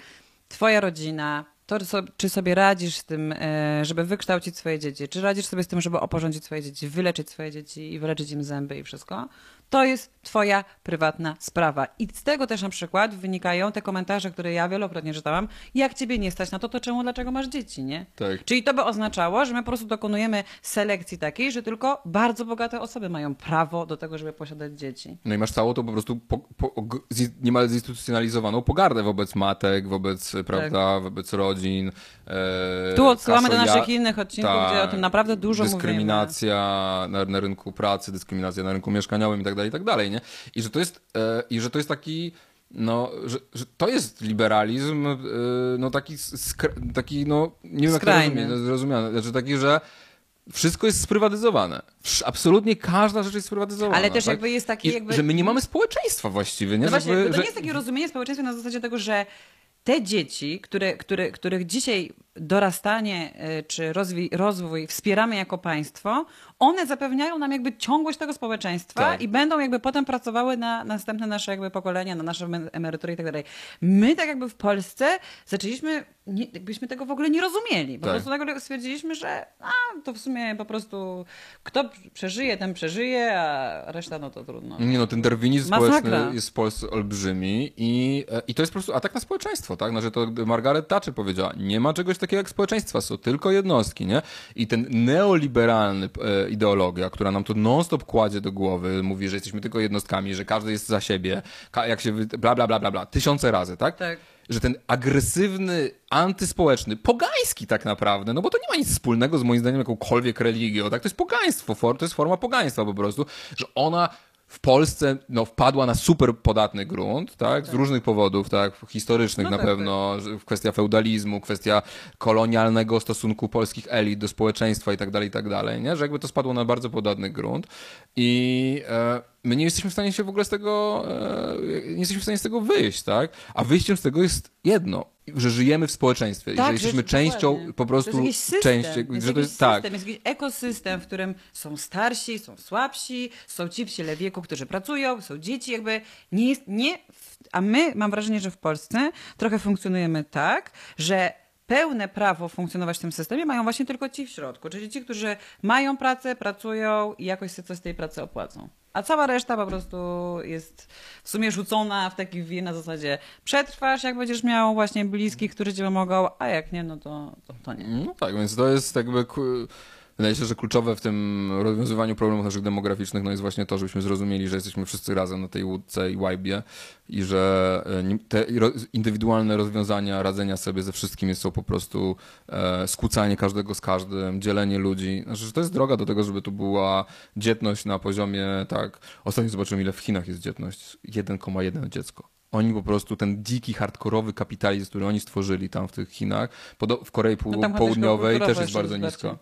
Twoja rodzina, to czy sobie radzisz z tym, e, żeby wykształcić swoje dzieci, czy radzisz sobie z tym, żeby oporządzić swoje dzieci, wyleczyć swoje dzieci i wyleczyć im zęby i wszystko, to jest twoja prywatna sprawa. I z tego też na przykład wynikają te komentarze, które ja wielokrotnie czytałam, jak ciebie nie stać na to, to czemu, dlaczego masz dzieci, nie? Tak. Czyli to by oznaczało, że my po prostu dokonujemy selekcji takiej, że tylko bardzo bogate osoby mają prawo do tego, żeby posiadać dzieci. No i masz całą to po prostu po, po, niemal zinstytucjonalizowaną pogardę wobec matek, wobec, prawda, wobec rodzin. E, Tak. Tu odsyłamy do naszych innych odcinków, Tak. gdzie o tym naprawdę dużo Dyskryminacja na, na rynku pracy, dyskryminacja na rynku mieszkaniowym i tak dalej, i tak dalej, nie? I że to jest, e, i że to jest taki, no, że, że to jest liberalizm, e, no taki, skr- taki no, nie wiem jak to Skrajny. zrozumiane, znaczy taki, że wszystko jest sprywatyzowane. Absolutnie każda rzecz jest sprywatyzowana. Ale też tak? jakby jest taki I, jakby- Że my nie mamy społeczeństwa właściwie, nie? No właśnie, bo to że- nie jest takie rozumienie społeczeństwa na zasadzie tego, że te dzieci, które, które, których dzisiaj dorastanie y, czy rozwój, rozwój wspieramy jako państwo, one zapewniają nam jakby ciągłość tego społeczeństwa Tak. i będą jakby potem pracowały na następne nasze jakby pokolenia, na nasze emery- emerytury i tak dalej. My tak jakby w Polsce zaczęliśmy, nie, jakbyśmy tego w ogóle nie rozumieli. Po Tak. prostu nagle stwierdziliśmy, że a, to w sumie po prostu kto przeżyje, ten przeżyje, a reszta no to trudno. Nie no, ten darwinizm Masakra. społeczny jest w Polsce olbrzymi i, e, i to jest po prostu atak na społeczeństwo, tak? Znaczy to Margaret Thatcher powiedziała, nie ma czegoś takiego jak społeczeństwa, są tylko jednostki, nie? I ten neoliberalny e, ideologia, która nam to non-stop kładzie do głowy, mówi, że jesteśmy tylko jednostkami, że każdy jest za siebie, jak się, bla, bla, bla, bla, bla, tysiące razy, tak? Tak. Że ten agresywny, antyspołeczny, pogański tak naprawdę, no bo to nie ma nic wspólnego z moim zdaniem jakąkolwiek religią, tak? To jest pogaństwo, to jest forma pogaństwa po prostu, że ona w Polsce no, wpadła na super podatny grunt, tak? Z różnych powodów, tak? Historycznych No na tak, pewno, że kwestia feudalizmu, kwestia kolonialnego stosunku polskich elit do społeczeństwa i tak dalej, i tak dalej, nie? Że jakby to spadło na bardzo podatny grunt i e, my nie jesteśmy w stanie się w ogóle z tego, e, nie jesteśmy w stanie z tego wyjść, tak? A wyjściem z tego jest jedno, że żyjemy w społeczeństwie, i że jesteśmy częścią dokładnie. po prostu to jest jakiś system, części, jest że to jakiś jest tak. system, jest jakiś ekosystem, w którym są starsi, są słabsi, są ci w ciele wieku, którzy pracują, są dzieci, jakby nie jest, nie, a my mam wrażenie, że w Polsce trochę funkcjonujemy tak, że pełne prawo funkcjonować w tym systemie mają właśnie tylko ci w środku, czyli ci, którzy mają pracę, pracują i jakoś sobie coś z tej pracy opłacą. A cała reszta po prostu jest w sumie rzucona w taki wir na zasadzie przetrwasz, jak będziesz miał właśnie bliskich, którzy cię pomogą, a jak nie, no to, to, to nie. No tak, więc to jest jakby. Wydaje się, że kluczowe w tym rozwiązywaniu problemów naszych demograficznych no jest właśnie to, żebyśmy zrozumieli, że jesteśmy wszyscy razem na tej łódce i łajbie i że e, te indywidualne rozwiązania radzenia sobie ze wszystkim są po prostu e, skłócanie każdego z każdym, dzielenie ludzi. Znaczy, że to jest droga do tego, żeby tu była dzietność na poziomie, tak, ostatnio zobaczyłem ile w Chinach jest dzietność, 1,1 dziecko. Oni po prostu, ten dziki, hardkorowy kapitalizm, który oni stworzyli tam w tych Chinach, w Korei Pół- No tam chyba Południowej też jest bardzo jest nisko.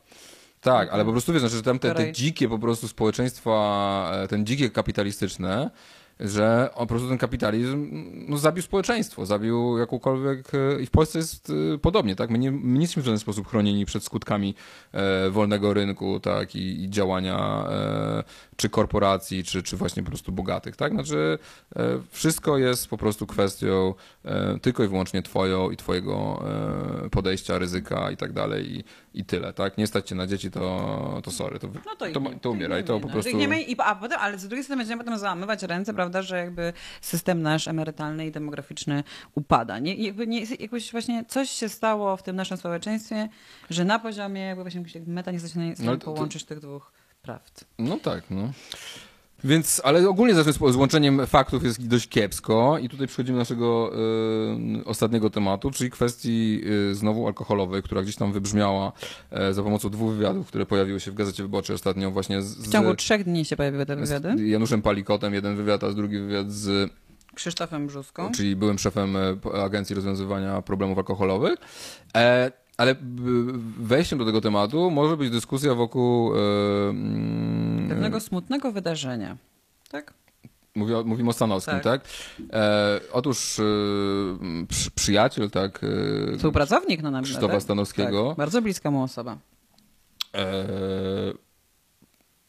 Tak, ale po prostu wiesz, znaczy, że tam te, te dzikie po prostu społeczeństwa, e, ten dzikie kapitalistyczne, że po prostu ten kapitalizm no, zabił społeczeństwo, zabił jakąkolwiek e, i w Polsce jest e, podobnie, tak? My nie, my nie jesteśmy w żaden sposób chronieni przed skutkami e, wolnego rynku, tak? I, i działania e, czy korporacji, czy, czy właśnie po prostu bogatych, tak? Znaczy e, wszystko jest po prostu kwestią tylko i wyłącznie twoją i twojego podejścia, ryzyka i tak dalej i, i tyle, tak? Nie stać cię na dzieci, to, to sorry, to, No to, to, i nie, to umieraj, to nie, po no. prostu... Że Nie ma, i, a potem, ale z drugiej strony będziemy potem załamywać ręce, prawda, że jakby system nasz emerytalny i demograficzny upada. Nie, jakby nie, jakoś właśnie coś się stało w tym naszym społeczeństwie, że na poziomie jakby właśnie meta nie No, stanie ale to- to- połączyć tych dwóch prawd. No tak, no. Więc, ale ogólnie zresztą z złączeniem faktów jest dość kiepsko i tutaj przechodzimy do naszego y, ostatniego tematu, czyli kwestii y, znowu alkoholowej, która gdzieś tam wybrzmiała y, za pomocą dwóch wywiadów, które pojawiły się w Gazecie Wyborczej ostatnio właśnie z, W ciągu z, trzech dni się pojawiły te wywiady. z Januszem Palikotem, jeden wywiad, a drugi wywiad z Krzysztofem Brzuską. czyli byłym szefem e, Agencji Rozwiązywania Problemów Alkoholowych. E, ale wejściem do tego tematu może być dyskusja wokół. Mm, Pewnego smutnego wydarzenia. Tak? Mówi o, mówimy o Stanowskim, tak? Tak. E, otóż e, przy, przyjaciel, tak? E, Współpracownik no na Krzysztofa tak? Stanowskiego. Tak, bardzo bliska mu osoba. e,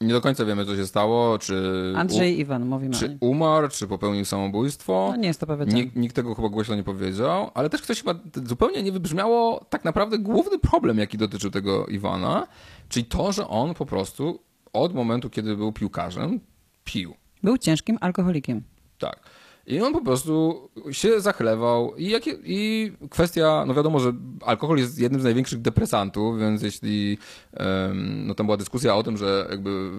nie do końca wiemy, co się stało, czy. Andrzej i Iwan, mówimy u, czy umarł, czy popełnił samobójstwo. No nie jest to powiedziane. Nikt, nikt tego chyba głośno nie powiedział, ale też ktoś chyba zupełnie nie wybrzmiało tak naprawdę główny problem, jaki dotyczył tego Iwana, czyli to, że on po prostu od momentu, kiedy był piłkarzem, pił. Był ciężkim alkoholikiem. Tak. I on po prostu się zachlewał. I, jakie, I kwestia, no wiadomo, że alkohol jest jednym z największych depresantów, więc jeśli em, no tam była dyskusja o tym, że jakby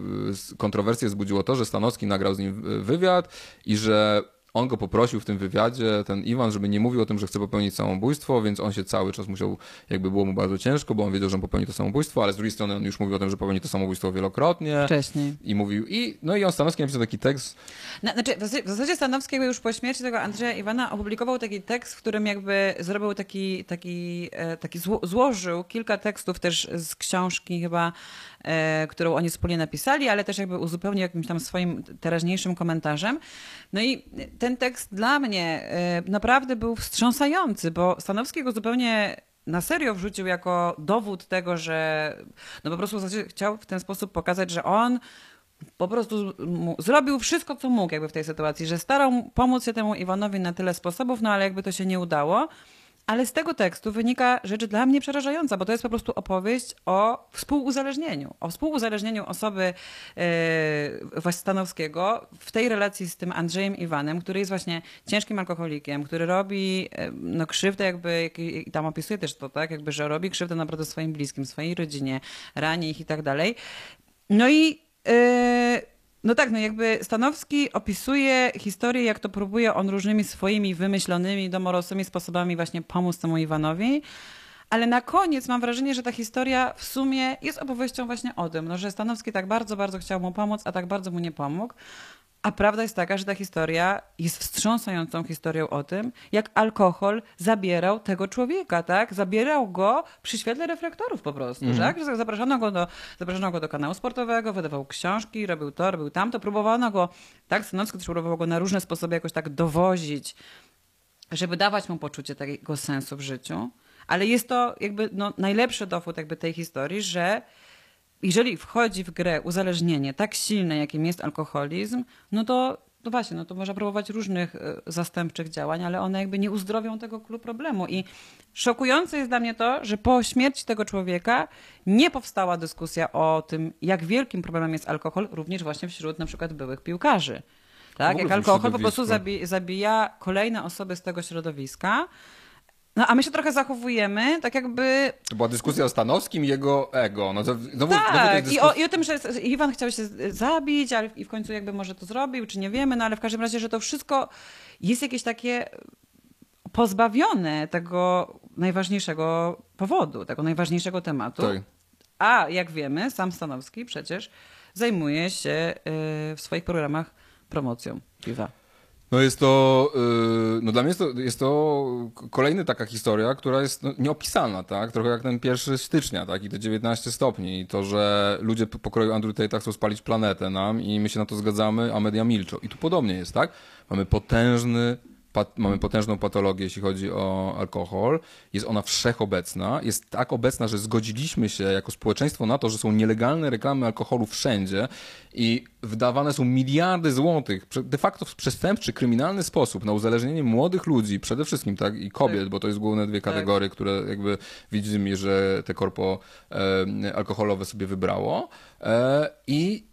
kontrowersję wzbudziło to, że Stanowski nagrał z nim wywiad i że on go poprosił w tym wywiadzie, ten Iwan, żeby nie mówił o tym, że chce popełnić samobójstwo, więc on się cały czas musiał, jakby było mu bardzo ciężko, bo on wiedział, że on popełni to samobójstwo, ale z drugiej strony on już mówił o tym, że popełni to samobójstwo wielokrotnie. Wcześniej. I mówił, i no i on Stanowski napisał taki tekst, Na, znaczy, w zasadzie- w zasadzie Stanowski jakby już po śmierci tego Andrzeja Iwana opublikował taki tekst, w którym jakby zrobił taki, taki, e, taki zło, złożył kilka tekstów też z książki chyba, e, którą oni wspólnie napisali, ale też jakby uzupełnił jakimś tam swoim teraźniejszym komentarzem. No i ten tekst dla mnie e, naprawdę był wstrząsający, bo Stanowski go zupełnie na serio wrzucił jako dowód tego, że no po prostu chciał w ten sposób pokazać, że on po prostu zrobił wszystko, co mógł jakby w tej sytuacji, że starał pomóc się temu Iwanowi na tyle sposobów, no ale jakby to się nie udało. Ale z tego tekstu wynika rzecz dla mnie przerażająca, bo to jest po prostu opowieść o współuzależnieniu. O współuzależnieniu osoby e, właśnie Stanowskiego w tej relacji z tym Andrzejem Iwanem, który jest właśnie ciężkim alkoholikiem, który robi e, no, krzywdę jakby, jak- i tam opisuje też to, tak, jakby, że robi krzywdę naprawdę swoim bliskim, swojej rodzinie, rani ich i tak dalej. No i yy, no tak, no jakby Stanowski opisuje historię, jak to próbuje on różnymi swoimi wymyślonymi, domorosłymi sposobami właśnie pomóc temu Iwanowi. Ale na koniec mam wrażenie, że ta historia w sumie jest opowieścią właśnie o tym, no, że Stanowski tak bardzo, bardzo chciał mu pomóc, a tak bardzo mu nie pomógł. A prawda jest taka, że ta historia jest wstrząsającą historią o tym, jak alkohol zabierał tego człowieka, tak? Zabierał go przy świetle reflektorów po prostu, tak? Że Zapraszano go, do, zapraszano go do kanału sportowego, wydawał książki, robił to, robił tamto. Próbowano go, tak? Stanowski też próbował go na różne sposoby jakoś tak dowozić, żeby dawać mu poczucie takiego sensu w życiu. Ale jest to jakby no, najlepszy dowód jakby tej historii, że jeżeli wchodzi w grę uzależnienie tak silne, jakim jest alkoholizm, no to, no właśnie, no to można próbować różnych e, zastępczych działań, ale one jakby nie uzdrowią tego klu problemu. I szokujące jest dla mnie to, że po śmierci tego człowieka nie powstała dyskusja o tym, jak wielkim problemem jest alkohol, również właśnie wśród na przykład byłych piłkarzy. Tak? Jak alkohol po prostu zabija kolejne osoby z tego środowiska. No a my się trochę zachowujemy, tak jakby To była dyskusja o Stanowskim i jego ego. No znowu, tak, i dyskusja... o, i o tym, że Iwan chciał się zabić, ale i w końcu jakby może to zrobił, czy nie wiemy, no ale w każdym razie, że to wszystko jest jakieś takie pozbawione tego najważniejszego powodu, tego najważniejszego tematu. Tak. A jak wiemy, sam Stanowski przecież zajmuje się y, w swoich programach promocją piwa. No jest to, yy, no dla mnie jest to, jest to kolejna taka historia, która jest no, nieopisana, tak? Trochę jak ten 1 stycznia, tak? I te 19 stopni. I to, że ludzie po pokroju Andrew Tate'a chcą spalić planetę nam i my się na to zgadzamy, a media milczą. I tu podobnie jest, tak? Mamy potężny pat, mamy potężną patologię, jeśli chodzi o alkohol. Jest ona wszechobecna. Jest tak obecna, że zgodziliśmy się jako społeczeństwo na to, że są nielegalne reklamy alkoholu wszędzie i wydawane są miliardy złotych de facto w przestępczy, kryminalny sposób na uzależnienie młodych ludzi, przede wszystkim tak i kobiet, bo to jest główne dwie kategorie, które jakby widzimy, że te korpo e, alkoholowe sobie wybrało. E, I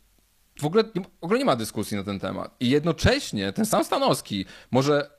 w ogóle, w ogóle nie ma dyskusji na ten temat. I jednocześnie ten sam Stanowski może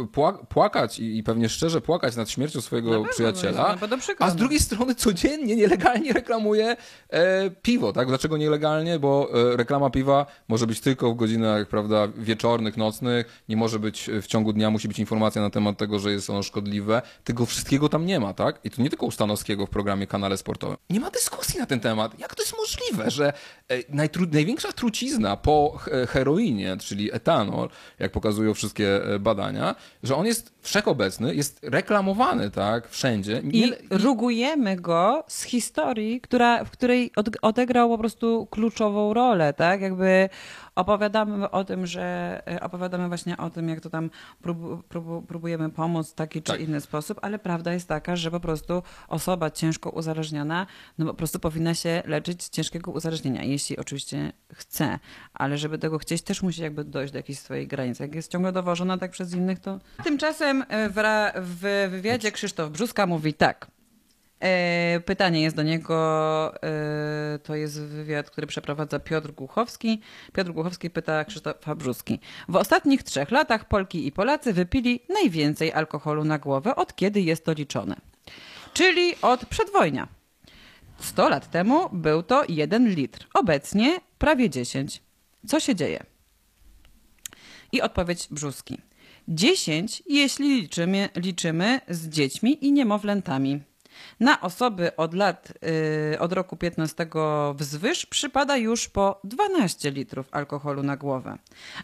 y, pła- płakać i, i pewnie szczerze płakać nad śmiercią swojego przyjaciela, no, a z no. drugiej strony codziennie nielegalnie reklamuje e, piwo, tak? Dlaczego nielegalnie? Bo e, reklama piwa może być tylko w godzinach, prawda, wieczornych, nocnych, nie może być w ciągu dnia, musi być informacja na temat tego, że jest ono szkodliwe. Tego wszystkiego tam nie ma, tak? I to nie tylko u Stanowskiego w programie, kanale sportowym. Nie ma dyskusji na ten temat. Jak to jest możliwe, że e, największa trucizna po he- heroinie, czyli etanol, jak pokazują wszystkie e, badania, że on jest wszechobecny, jest reklamowany, tak, wszędzie. I Nie- rugujemy go z historii, która, w której od, odegrał po prostu kluczową rolę, tak? Jakby opowiadamy o tym, że e, opowiadamy właśnie o tym, jak to tam prób, prób, próbujemy pomóc w taki czy Tak. inny sposób, ale prawda jest taka, że po prostu osoba ciężko uzależniona, no po prostu powinna się leczyć z ciężkiego uzależnienia, jeśli oczywiście chce, ale żeby tego chcieć, też musi jakby dojść do jakiejś swojej granicy. Jak jest ciągle dowożona tak przez innych, to... Tymczasem e, w, wywiadzie Krzysztof Brzuska mówi tak. E, Pytanie jest do niego, e, to jest wywiad, który przeprowadza Piotr Głuchowski. Piotr Głuchowski pyta Krzysztofa Brzuski. W ostatnich trzech latach Polki i Polacy wypili najwięcej alkoholu na głowę, od kiedy jest to liczone. Czyli od przedwojnia. 100 lat temu był to 1 litr, obecnie prawie 10. Co się dzieje? I odpowiedź Brzuski. 10, jeśli liczymy, liczymy z dziećmi i niemowlętami. Na osoby od lat, yy, od roku 15 wzwyż przypada już po 12 litrów alkoholu na głowę.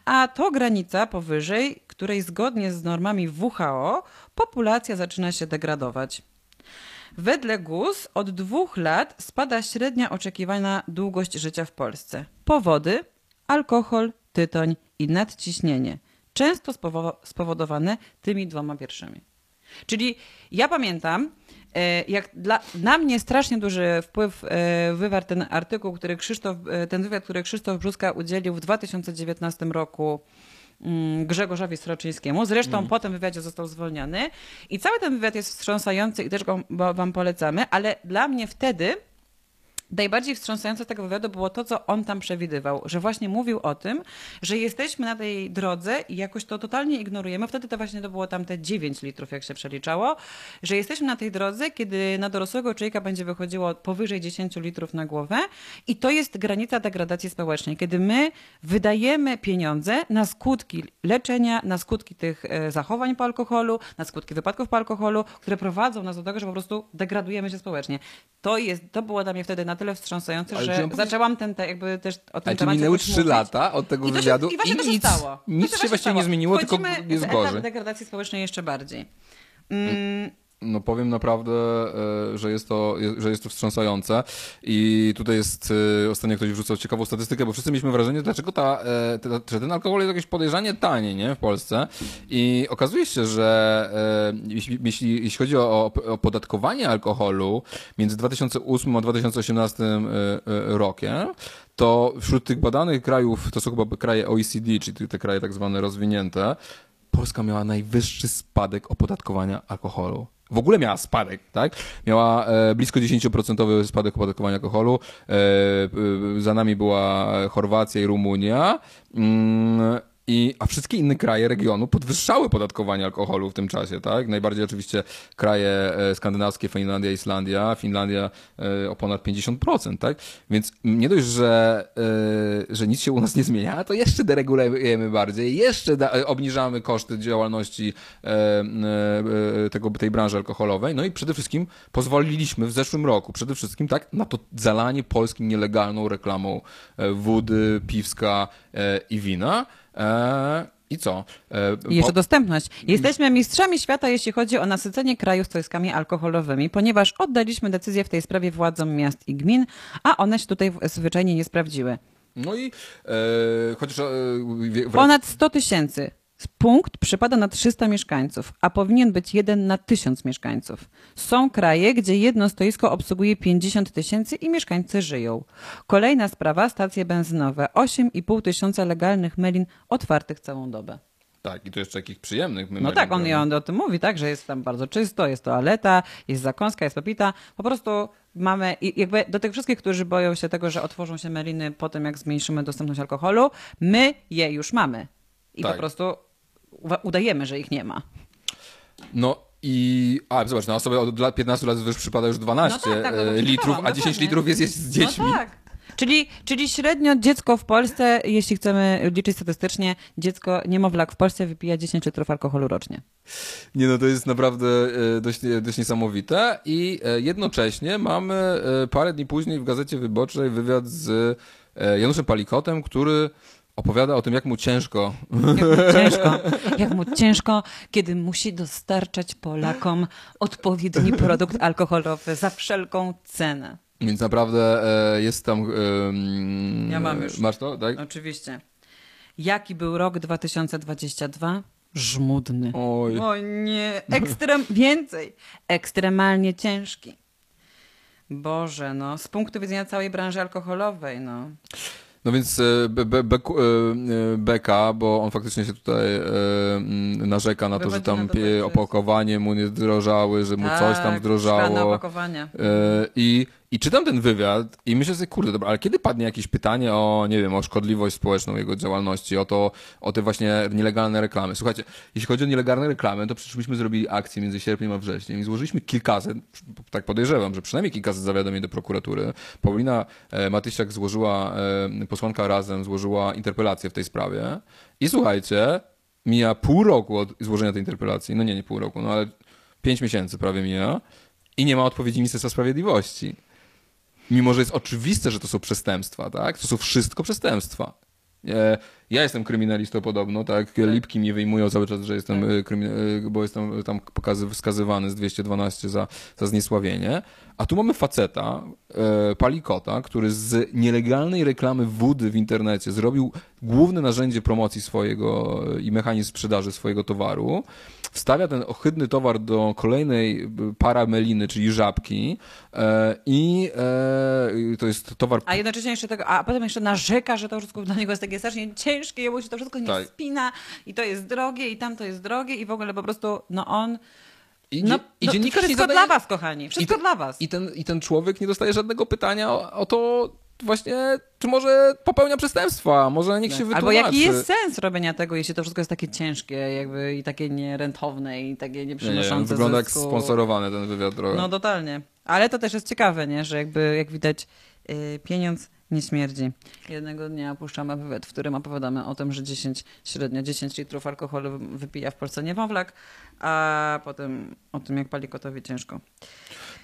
A to granica powyżej, której zgodnie z normami WHO populacja zaczyna się degradować. Wedle GUS od dwóch lat spada średnia oczekiwana długość życia w Polsce. Powody: alkohol, tytoń i nadciśnienie. Często spowo- spowodowane tymi dwoma pierwszymi. Czyli ja pamiętam, e, jak dla, na mnie strasznie duży wpływ e, wywarł ten artykuł, który Krzysztof, e, ten wywiad, który Krzysztof Brzuska udzielił w 2019 roku mm, Grzegorzowi Sroczyńskiemu. Zresztą po tym wywiadzie został zwolniony. I cały ten wywiad jest wstrząsający i też go wam polecamy, ale dla mnie wtedy Najbardziej wstrząsające tego wywiadu było to, co on tam przewidywał, że właśnie mówił o tym, że jesteśmy na tej drodze i jakoś to totalnie ignorujemy. Wtedy to właśnie to było tam te 9 litrów, jak się przeliczało, że jesteśmy na tej drodze, kiedy na dorosłego człowieka będzie wychodziło powyżej 10 litrów na głowę i to jest granica degradacji społecznej, kiedy my wydajemy pieniądze na skutki leczenia, na skutki tych e, zachowań po alkoholu, na skutki wypadków po alkoholu, które prowadzą nas do tego, że po prostu degradujemy się społecznie. To, jest, to było dla mnie wtedy na tyle wstrząsające, Ale że zaczęłam ten, te, jakby też o tym temacie minęły trzy lata od tego I się- wywiadu i właśnie to się nic, stało. nic się właściwie nie stało. zmieniło, tylko Wchodzimy jest w gorzej. degradacji społecznej jeszcze bardziej. Mm, No powiem naprawdę, e, że jest to, że jest to wstrząsające i tutaj jest, e, ostatnio ktoś wrzucał ciekawą statystykę, bo wszyscy mieliśmy wrażenie, dlaczego ta, e, te- że ten alkohol jest jakieś podejrzanie tanie, nie, w Polsce i okazuje się, że jeśli, jeśli, jeśli chodzi o opodatkowanie alkoholu między 2008 a 2018 e, e, rokiem, to wśród tych badanych krajów, to są chyba kraje OECD, czyli te kraje tak zwane rozwinięte, Polska miała najwyższy spadek opodatkowania alkoholu. W ogóle miała spadek, tak? Miała e, blisko 10% spadek opodatkowania alkoholu. E, e, za nami była Chorwacja i Rumunia. Mm, i, a wszystkie inne kraje regionu podwyższały podatkowanie alkoholu w tym czasie, tak? Najbardziej oczywiście kraje e, skandynawskie, Finlandia, Islandia, Finlandia e, o ponad 50%, tak? Więc nie dość, że, e, że nic się u nas nie zmienia, to jeszcze deregulujemy bardziej, jeszcze obniżamy koszty działalności tego, tej branży alkoholowej, no i przede wszystkim pozwoliliśmy w zeszłym roku, przede wszystkim tak, na to zalanie Polskim nielegalną reklamą wody, piwska i wina. E, I co? E, I jeszcze dostępność. Jesteśmy mistrzami świata, jeśli chodzi o nasycenie kraju stoiskami alkoholowymi, ponieważ oddaliśmy decyzję w tej sprawie władzom miast i gmin, a one się tutaj zwyczajnie nie sprawdziły. No i e, chociaż e, wrac- Ponad 100 tysięcy. Punkt przypada na 300 mieszkańców, a powinien być jeden na 1000 mieszkańców. Są kraje, gdzie jedno stoisko obsługuje 50 tysięcy i mieszkańcy żyją. Kolejna sprawa, stacje benzynowe. 8,5 tysiąca legalnych melin otwartych całą dobę. Tak, i to jeszcze takich przyjemnych. My No tak, on, i on o tym mówi, tak, że jest tam bardzo czysto, jest toaleta, jest zakąska, jest papita. Po prostu mamy, i jakby do tych wszystkich, którzy boją się tego, że otworzą się meliny po tym, jak zmniejszymy dostępność alkoholu, my je już mamy. I Tak. po prostu udajemy, że ich nie ma. No i, a zobacz, na osobę od lat 15 lat już przypada już 12 No tak, tak, no e, litrów, a 10 dokładnie. litrów jest, jest z dziećmi. No tak. Czyli, czyli średnio dziecko w Polsce, jeśli chcemy liczyć statystycznie, dziecko, niemowlak w Polsce wypija 10 litrów alkoholu rocznie. Nie no, to jest naprawdę e, dość, dość niesamowite i e, jednocześnie mamy e, parę dni później w Gazecie Wyborczej wywiad z e, Januszem Palikotem, który opowiada o tym, jak mu ciężko Jak mu ciężko, jak mu ciężko, kiedy musi dostarczać Polakom odpowiedni produkt alkoholowy za wszelką cenę. Więc naprawdę e, jest tam. E, Ja mam już. Masz to, tak? Oczywiście. Jaki był rok 2022? Żmudny. Oj. O nie, ekstrem, więcej. Ekstremalnie ciężki. Boże, no, z punktu widzenia całej branży alkoholowej, no. No więc e, be, be, Beku- e, e, Beka, bo on faktycznie się tutaj e, mm, narzeka na to, że Wywodzi tam tak, że- opakowanie mu nie zdrożały, że mu coś tam Tak, zdrożało. E, I, I czytam ten wywiad i myślę sobie, kurde, dobra, ale kiedy padnie jakieś pytanie o, nie wiem, o szkodliwość społeczną jego działalności, o to, o te właśnie nielegalne reklamy. Słuchajcie, jeśli chodzi o nielegalne reklamy, to przecież myśmy zrobili akcję między sierpniem a wrześniem i złożyliśmy kilkaset, tak podejrzewam, że przynajmniej kilkaset zawiadomień do prokuratury. Paulina e, Matysiak złożyła, e, posłanka Razem złożyła interpelację w tej sprawie i słuchajcie, mija pół roku od złożenia tej interpelacji, no nie, nie pół roku, no ale pięć miesięcy prawie mija i nie ma odpowiedzi Ministerstwa Sprawiedliwości. Mimo, że jest oczywiste, że to są przestępstwa, tak? To są wszystko przestępstwa. E, Ja jestem kryminalistą podobno, tak? Lipki mi wyjmują cały czas, że jestem, e, krymi- e, bo jestem tam pokazy, wskazywany z 212 za, za zniesławienie. A tu mamy faceta, e, palikota, który z nielegalnej reklamy wody w internecie zrobił główne narzędzie promocji swojego e, i mechanizm sprzedaży swojego towaru. Wstawia ten ohydny towar do kolejnej e, parameliny, czyli żabki e, i e, to jest towar A jednocześnie jeszcze tego, a potem jeszcze narzeka, że to wszystko dla niego jest takie strasznie ciężkie, jemu się to wszystko nie Tak. spina i to jest drogie i tam to jest drogie i w ogóle po prostu, no on, I, no, i no dziennikarz nie wszystko zadaje... dla was, kochani, wszystko te- dla was. I ten, I ten człowiek nie dostaje żadnego pytania o, o to właśnie, czy może popełnia przestępstwa, może niech się wytłumaczy. Albo jaki jest sens robienia tego, jeśli to wszystko jest takie ciężkie jakby i takie nierentowne i takie Nie, nie, nieprzynoszące wygląda jak zysku. sponsorowany ten wywiad trochę. No totalnie. Ale to też jest ciekawe, nie? że jakby jak widać yy, pieniądz nie śmierdzi. Jednego dnia opuszczamy wywiad, w którym opowiadamy o tym, że 10, średnio 10 litrów alkoholu wypija w Polsce niemowlak, a potem o tym, jak palikotowi ciężko.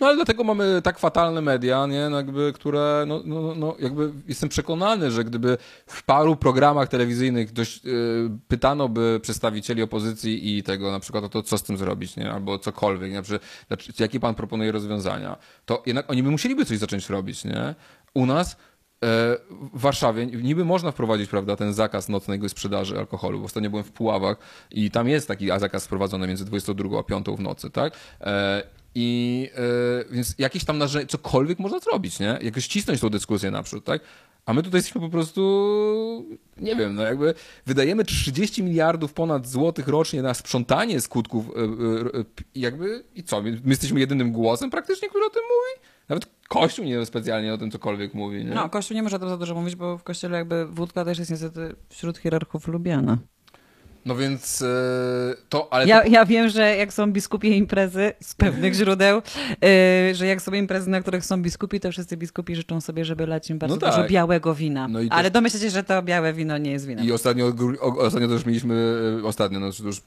No ale dlatego mamy tak fatalne media, nie? No, jakby, które, no, no, no jakby jestem przekonany, że gdyby w paru programach telewizyjnych dość, yy, pytano by przedstawicieli opozycji i tego na przykład o to, co z tym zrobić, nie? Albo cokolwiek, nie? Znaczy, jakie pan proponuje rozwiązania, to jednak oni by musieliby coś zacząć robić, nie? U nas w Warszawie niby można wprowadzić, prawda, ten zakaz nocnej sprzedaży alkoholu. Bo Ostatnio byłem w Puławach i tam jest taki zakaz wprowadzony między 22 a 5 w nocy, tak? E, I e, więc jakieś tam narzędzie, cokolwiek można zrobić, nie? Jakoś cisnąć tą dyskusję naprzód, tak? A my tutaj jesteśmy po prostu, nie wiem, no jakby wydajemy 30 miliardów ponad złotych rocznie na sprzątanie skutków, e, e, e, jakby i co? My jesteśmy jedynym głosem praktycznie, który o tym mówi? Nawet Kościół nie specjalnie o tym cokolwiek mówi, nie? No, Kościół nie może o tym za dużo mówić, bo w Kościele jakby wódka też jest niestety wśród hierarchów lubiana. No więc e, to, ale Ja, to, ja wiem, że jak są biskupie imprezy z pewnych źródeł, yy, że jak są imprezy, na których są biskupi, to wszyscy biskupi życzą sobie, żeby lać im bardzo No tak. dużo białego wina. No Ale też- domyślacie się, że to białe wino nie jest winem. I ostatnio, ostatnio też mieliśmy, e, ostatnio, no już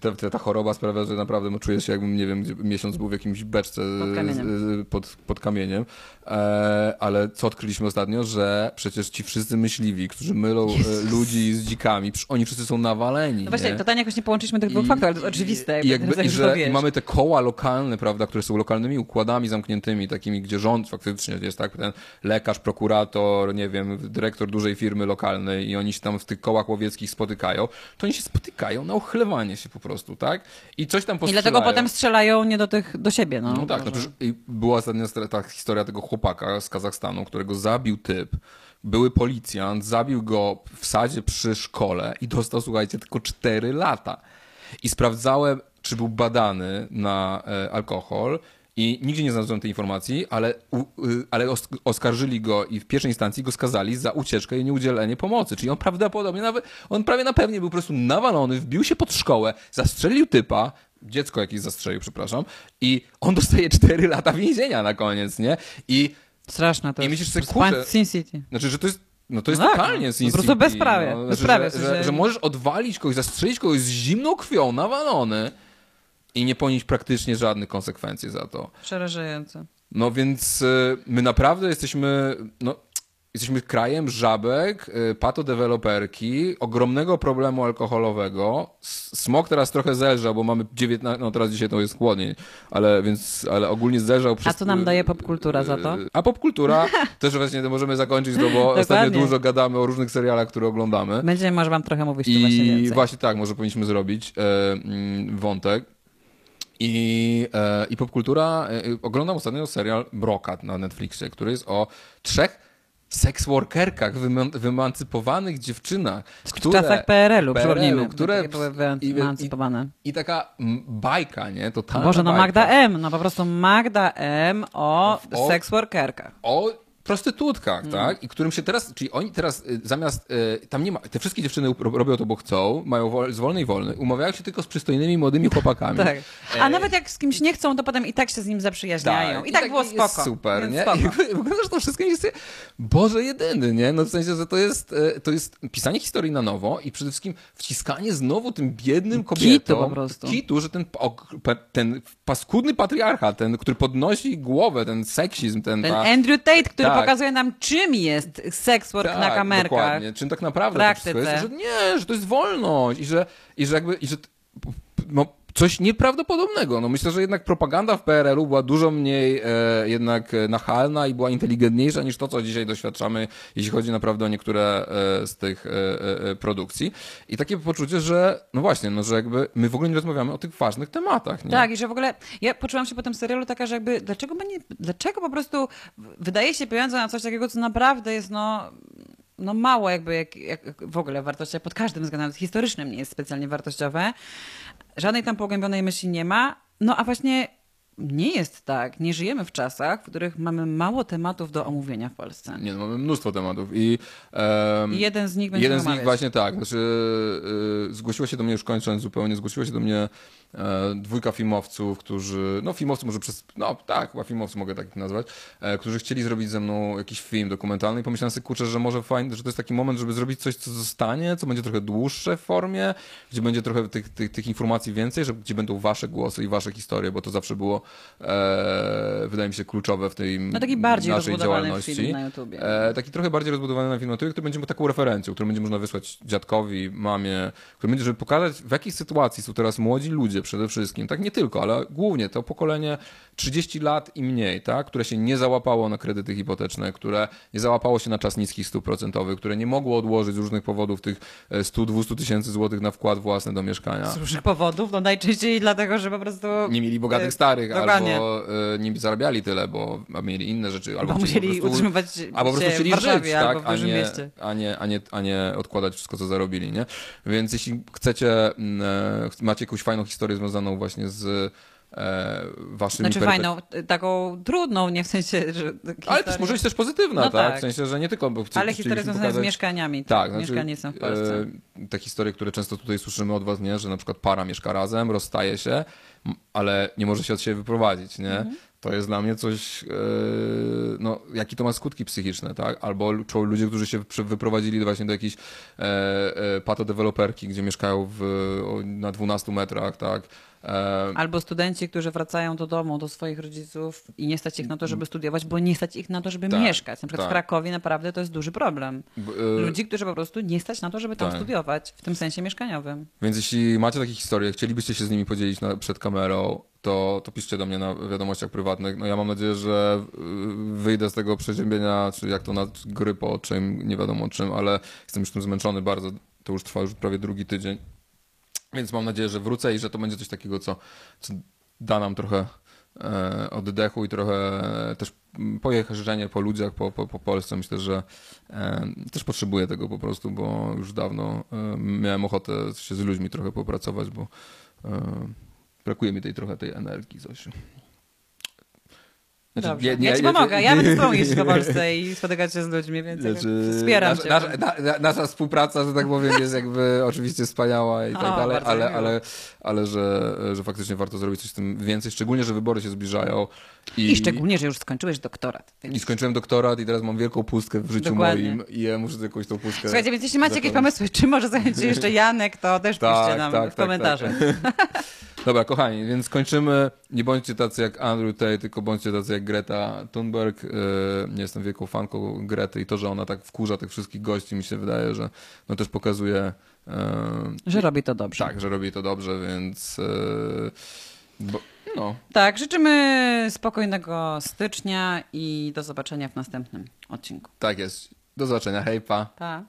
ta, ta, ta choroba sprawia, że naprawdę no, czuję się jakbym, nie wiem, miesiąc był w jakimś beczce Pod kamieniem. pod, pod kamieniem. E, ale co odkryliśmy ostatnio, że przecież ci wszyscy myśliwi, którzy mylą e, ludzi z dzikami, oni wszyscy są nawaleni. No właśnie, nie? totalnie jakoś nie połączyliśmy tych dwóch faktów, ale to jest oczywiste. I, jakby, i, że. I mamy te koła lokalne, prawda, które są lokalnymi układami zamkniętymi, takimi, gdzie rząd faktycznie jest tak, ten lekarz, prokurator, nie wiem, dyrektor dużej firmy lokalnej i oni się tam w tych kołach łowieckich spotykają, to oni się spotykają na ochlewanie się po prostu, tak? I coś tam I postrzelają. dlatego potem strzelają nie do tych, do siebie. No, No tak, no przecież i była ostatnia sta- ta historia tego chłopaka z Kazachstanu, którego zabił typ. były policjant zabił go w sadzie przy szkole i dostał, słuchajcie, tylko 4 lata. I sprawdzałem, czy był badany na e, alkohol i nigdzie nie znalazłem tej informacji, ale, u, y, ale os, oskarżyli go i w pierwszej instancji go skazali za ucieczkę i nieudzielenie pomocy. Czyli on prawdopodobnie nawet, on prawie na pewnie był po prostu nawalony, wbił się pod szkołę, zastrzelił typa, dziecko jakieś zastrzelił, przepraszam, i on dostaje 4 lata więzienia na koniec, nie? I Straszne to I jest. myślisz sobie, kurczę, Sin City. znaczy, że to jest. No to jest No tak, totalnie no. Sin Po prostu bezprawie, No, bezprawie, że, że, że możesz odwalić kogoś, zastrzelić kogoś z zimną krwią, nawalony i nie ponieść praktycznie żadnych konsekwencji za to. Przerażające. No więc y, my naprawdę jesteśmy, no, jesteśmy krajem żabek, y, patodeweloperki, ogromnego problemu alkoholowego. Smok teraz trochę zelżał, bo mamy 19, no teraz dzisiaj to jest chłodniej, ale więc, ale ogólnie zelżał przez... co nam daje popkultura za to? A popkultura, też właśnie to możemy zakończyć, no bo ostatnio dużo gadamy o różnych serialach, które oglądamy. Będziemy może wam trochę mówić tu właśnie I więcej. właśnie tak, może powinniśmy zrobić e, mm, wątek. I, e, I popkultura. E, oglądam ostatnio serial Brokat na Netflixie, który jest o trzech seksworkerkach, wyman- wymancypowanych dziewczynach. W czasach PRL-u, przypomnijmy, które były wyemancypowane. I, i taka mm, bajka, nie? Totalna Boże, no bajka. Magda M. No po prostu Magda M. o, O- sex workerkach. o prostytutkach, Mm. tak? I którym się teraz, czyli oni teraz y, zamiast, y, tam nie ma, te wszystkie dziewczyny ro- robią to, bo chcą, mają wol, z wolnej wolny, umawiają się tylko z przystojnymi, młodymi chłopakami. Tak. A E, nawet jak z kimś nie chcą, to potem i tak się z nim zaprzyjaźniają. I, tak, było jest spoko. super, nie? Spoko. I to wszystko jest Boże jedyny, nie? No w sensie, że to jest, e, to jest pisanie historii na nowo i przede wszystkim wciskanie znowu tym biednym kobietom. Kitu po prostu. Kitu, że ten, ten paskudny patriarchat, ten, który podnosi głowę, ten seksizm, ten... Ten ta, Andrew Tate, który Tak. Pokazuje nam, czym jest sex work na kamerkach. Dokładnie. Czym tak naprawdę to wszystko jest, że nie, że to jest wolność i że, i że jakby, i że no, coś nieprawdopodobnego. No myślę, że jednak propaganda w PRL-u była dużo mniej e, jednak nachalna i była inteligentniejsza niż to, co dzisiaj doświadczamy, jeśli chodzi naprawdę o niektóre e, z tych e, e, produkcji. I takie poczucie, że no właśnie, no, że jakby my w ogóle nie rozmawiamy o tych ważnych tematach. Nie? Tak, i że w ogóle ja poczułam się po tym serialu taka, że jakby dlaczego, nie, dlaczego po prostu wydaje się pieniądze na coś takiego, co naprawdę jest no, no mało jakby jak, jak w ogóle wartościowe, pod każdym względem historycznym nie jest specjalnie wartościowe. Żadnej tam pogłębionej myśli nie ma. No a właśnie nie jest tak. Nie żyjemy w czasach, w których mamy mało tematów do omówienia w Polsce. Nie, no, mamy mnóstwo tematów i... I jeden z nich będzie Jeden z nich omawiać. właśnie tak. Znaczy, y, zgłosiła się do mnie, już kończąc zupełnie, zgłosiła się do mnie dwójka filmowców, którzy, no filmowcy może przez, no tak, chyba filmowcy mogę tak nazwać, e, którzy chcieli zrobić ze mną jakiś film dokumentalny i pomyślałem sobie, kurczę, że może fajnie, że to jest taki moment, żeby zrobić coś, co zostanie, co będzie trochę dłuższe w formie, gdzie będzie trochę tych, tych, tych informacji więcej, że, gdzie będą wasze głosy i wasze historie, bo to zawsze było, e, wydaje mi się, kluczowe w tej No taki bardziej naszej działalności. film na YouTubie. E, taki trochę bardziej rozbudowany na film na YouTube, który będzie taką referencją, który będzie można wysłać dziadkowi, mamie, który będzie, żeby pokazać w jakiej sytuacji są teraz młodzi ludzie przede wszystkim, tak nie tylko, ale głównie to pokolenie 30 lat i mniej, tak, które się nie załapało na kredyty hipoteczne, które nie załapało się na czas niskich stóp procentowych, które nie mogło odłożyć z różnych powodów tych e, 100-200 tysięcy złotych na wkład własny do mieszkania. Z różnych powodów, no najczęściej dlatego, że po prostu... Nie mieli bogatych e, starych, dokładnie. albo e, nie zarabiali tyle, bo mieli inne rzeczy, albo Bo musieli po prostu, utrzymywać albo po prostu się w chcieli Warszawie żyć, albo tak, w a nie, mieście. a, nie, a, nie, a nie odkładać wszystko, co zarobili, nie? Więc jeśli chcecie, mm, e, macie jakąś fajną historię związaną właśnie z e, waszymi Znaczy fajną, taką trudną, nie w sensie, że... Ale historię- też może być też pozytywna, No tak? tak. W sensie, że nie tylko, bo chci- Ale historie związane z pokazać- mieszkaniami. tak, Mieszkanie są w Polsce. e, te historie, które często tutaj słyszymy od was, nie? że na przykład para mieszka razem, rozstaje się, ale nie może się od siebie wyprowadzić, nie? Mhm. To jest dla mnie coś, e, no, jakie to ma skutki psychiczne, tak? Albo ludzie, którzy się wyprowadzili właśnie do jakiejś e, e, patodeweloperki, gdzie mieszkają w, na 12 metrach, tak? E, Albo studenci, którzy wracają do domu, do swoich rodziców i nie stać ich na to, żeby studiować, bo nie stać ich na to, żeby Tak, mieszkać. Na przykład tak. w Krakowie naprawdę to jest duży problem. e, Ludzi, którzy po prostu nie stać na to, żeby tam tak. studiować, w tym sensie mieszkaniowym. Więc jeśli macie takie historie, chcielibyście się z nimi podzielić na, przed kamerą, to, to piszcie do mnie na wiadomościach prywatnych. No ja mam nadzieję, że y, wyjdę z tego przeziębienia, czy jak to na grypo, czym, nie wiadomo czym, ale jestem już tym zmęczony bardzo. To już trwa już prawie drugi tydzień. Więc mam nadzieję, że wrócę i że to będzie coś takiego, co, co da nam trochę e, oddechu i trochę też pojeżdżenie po ludziach, po, po, po Polsce. Myślę, że e, też potrzebuję tego po prostu, bo już dawno e, miałem ochotę się z ludźmi trochę popracować, bo e, brakuje mi tej trochę tej energii, Zosiu. Znaczy, Dobrze. ja ci pomogę. Ja będę z tobą jeździć po Polsce i spotykać się z ludźmi, więc Znaczy, wspieram nasza, cię. na, na, nasza współpraca, że tak powiem, jest jakby oczywiście wspaniała i tak O, dalej, ale, miło. ale, ale że, że faktycznie warto zrobić coś z tym więcej, szczególnie, że wybory się zbliżają. I, I szczególnie, że już skończyłeś doktorat. Więc... I skończyłem doktorat i teraz mam wielką pustkę w życiu Dokładnie. moim i ja muszę jakąś tą pustkę... Słuchajcie, więc jeśli macie jakieś pomysły, czy może zająć się jeszcze Janek, to też Tak, piszcie nam tak, w tak, komentarzach. Dobra, kochani, więc kończymy. Nie bądźcie tacy jak Andrew Tate, tylko bądźcie tacy jak Greta Thunberg. Yy, Nie jestem wielką fanką Grety i to, że ona tak wkurza tych wszystkich gości, mi się wydaje, że no też pokazuje... yy, Że robi to dobrze. Tak, że robi to dobrze, więc. Yy, bo, no, Tak, życzymy spokojnego stycznia i do zobaczenia w następnym odcinku. tak jest. Do zobaczenia. Hej, pa. Pa.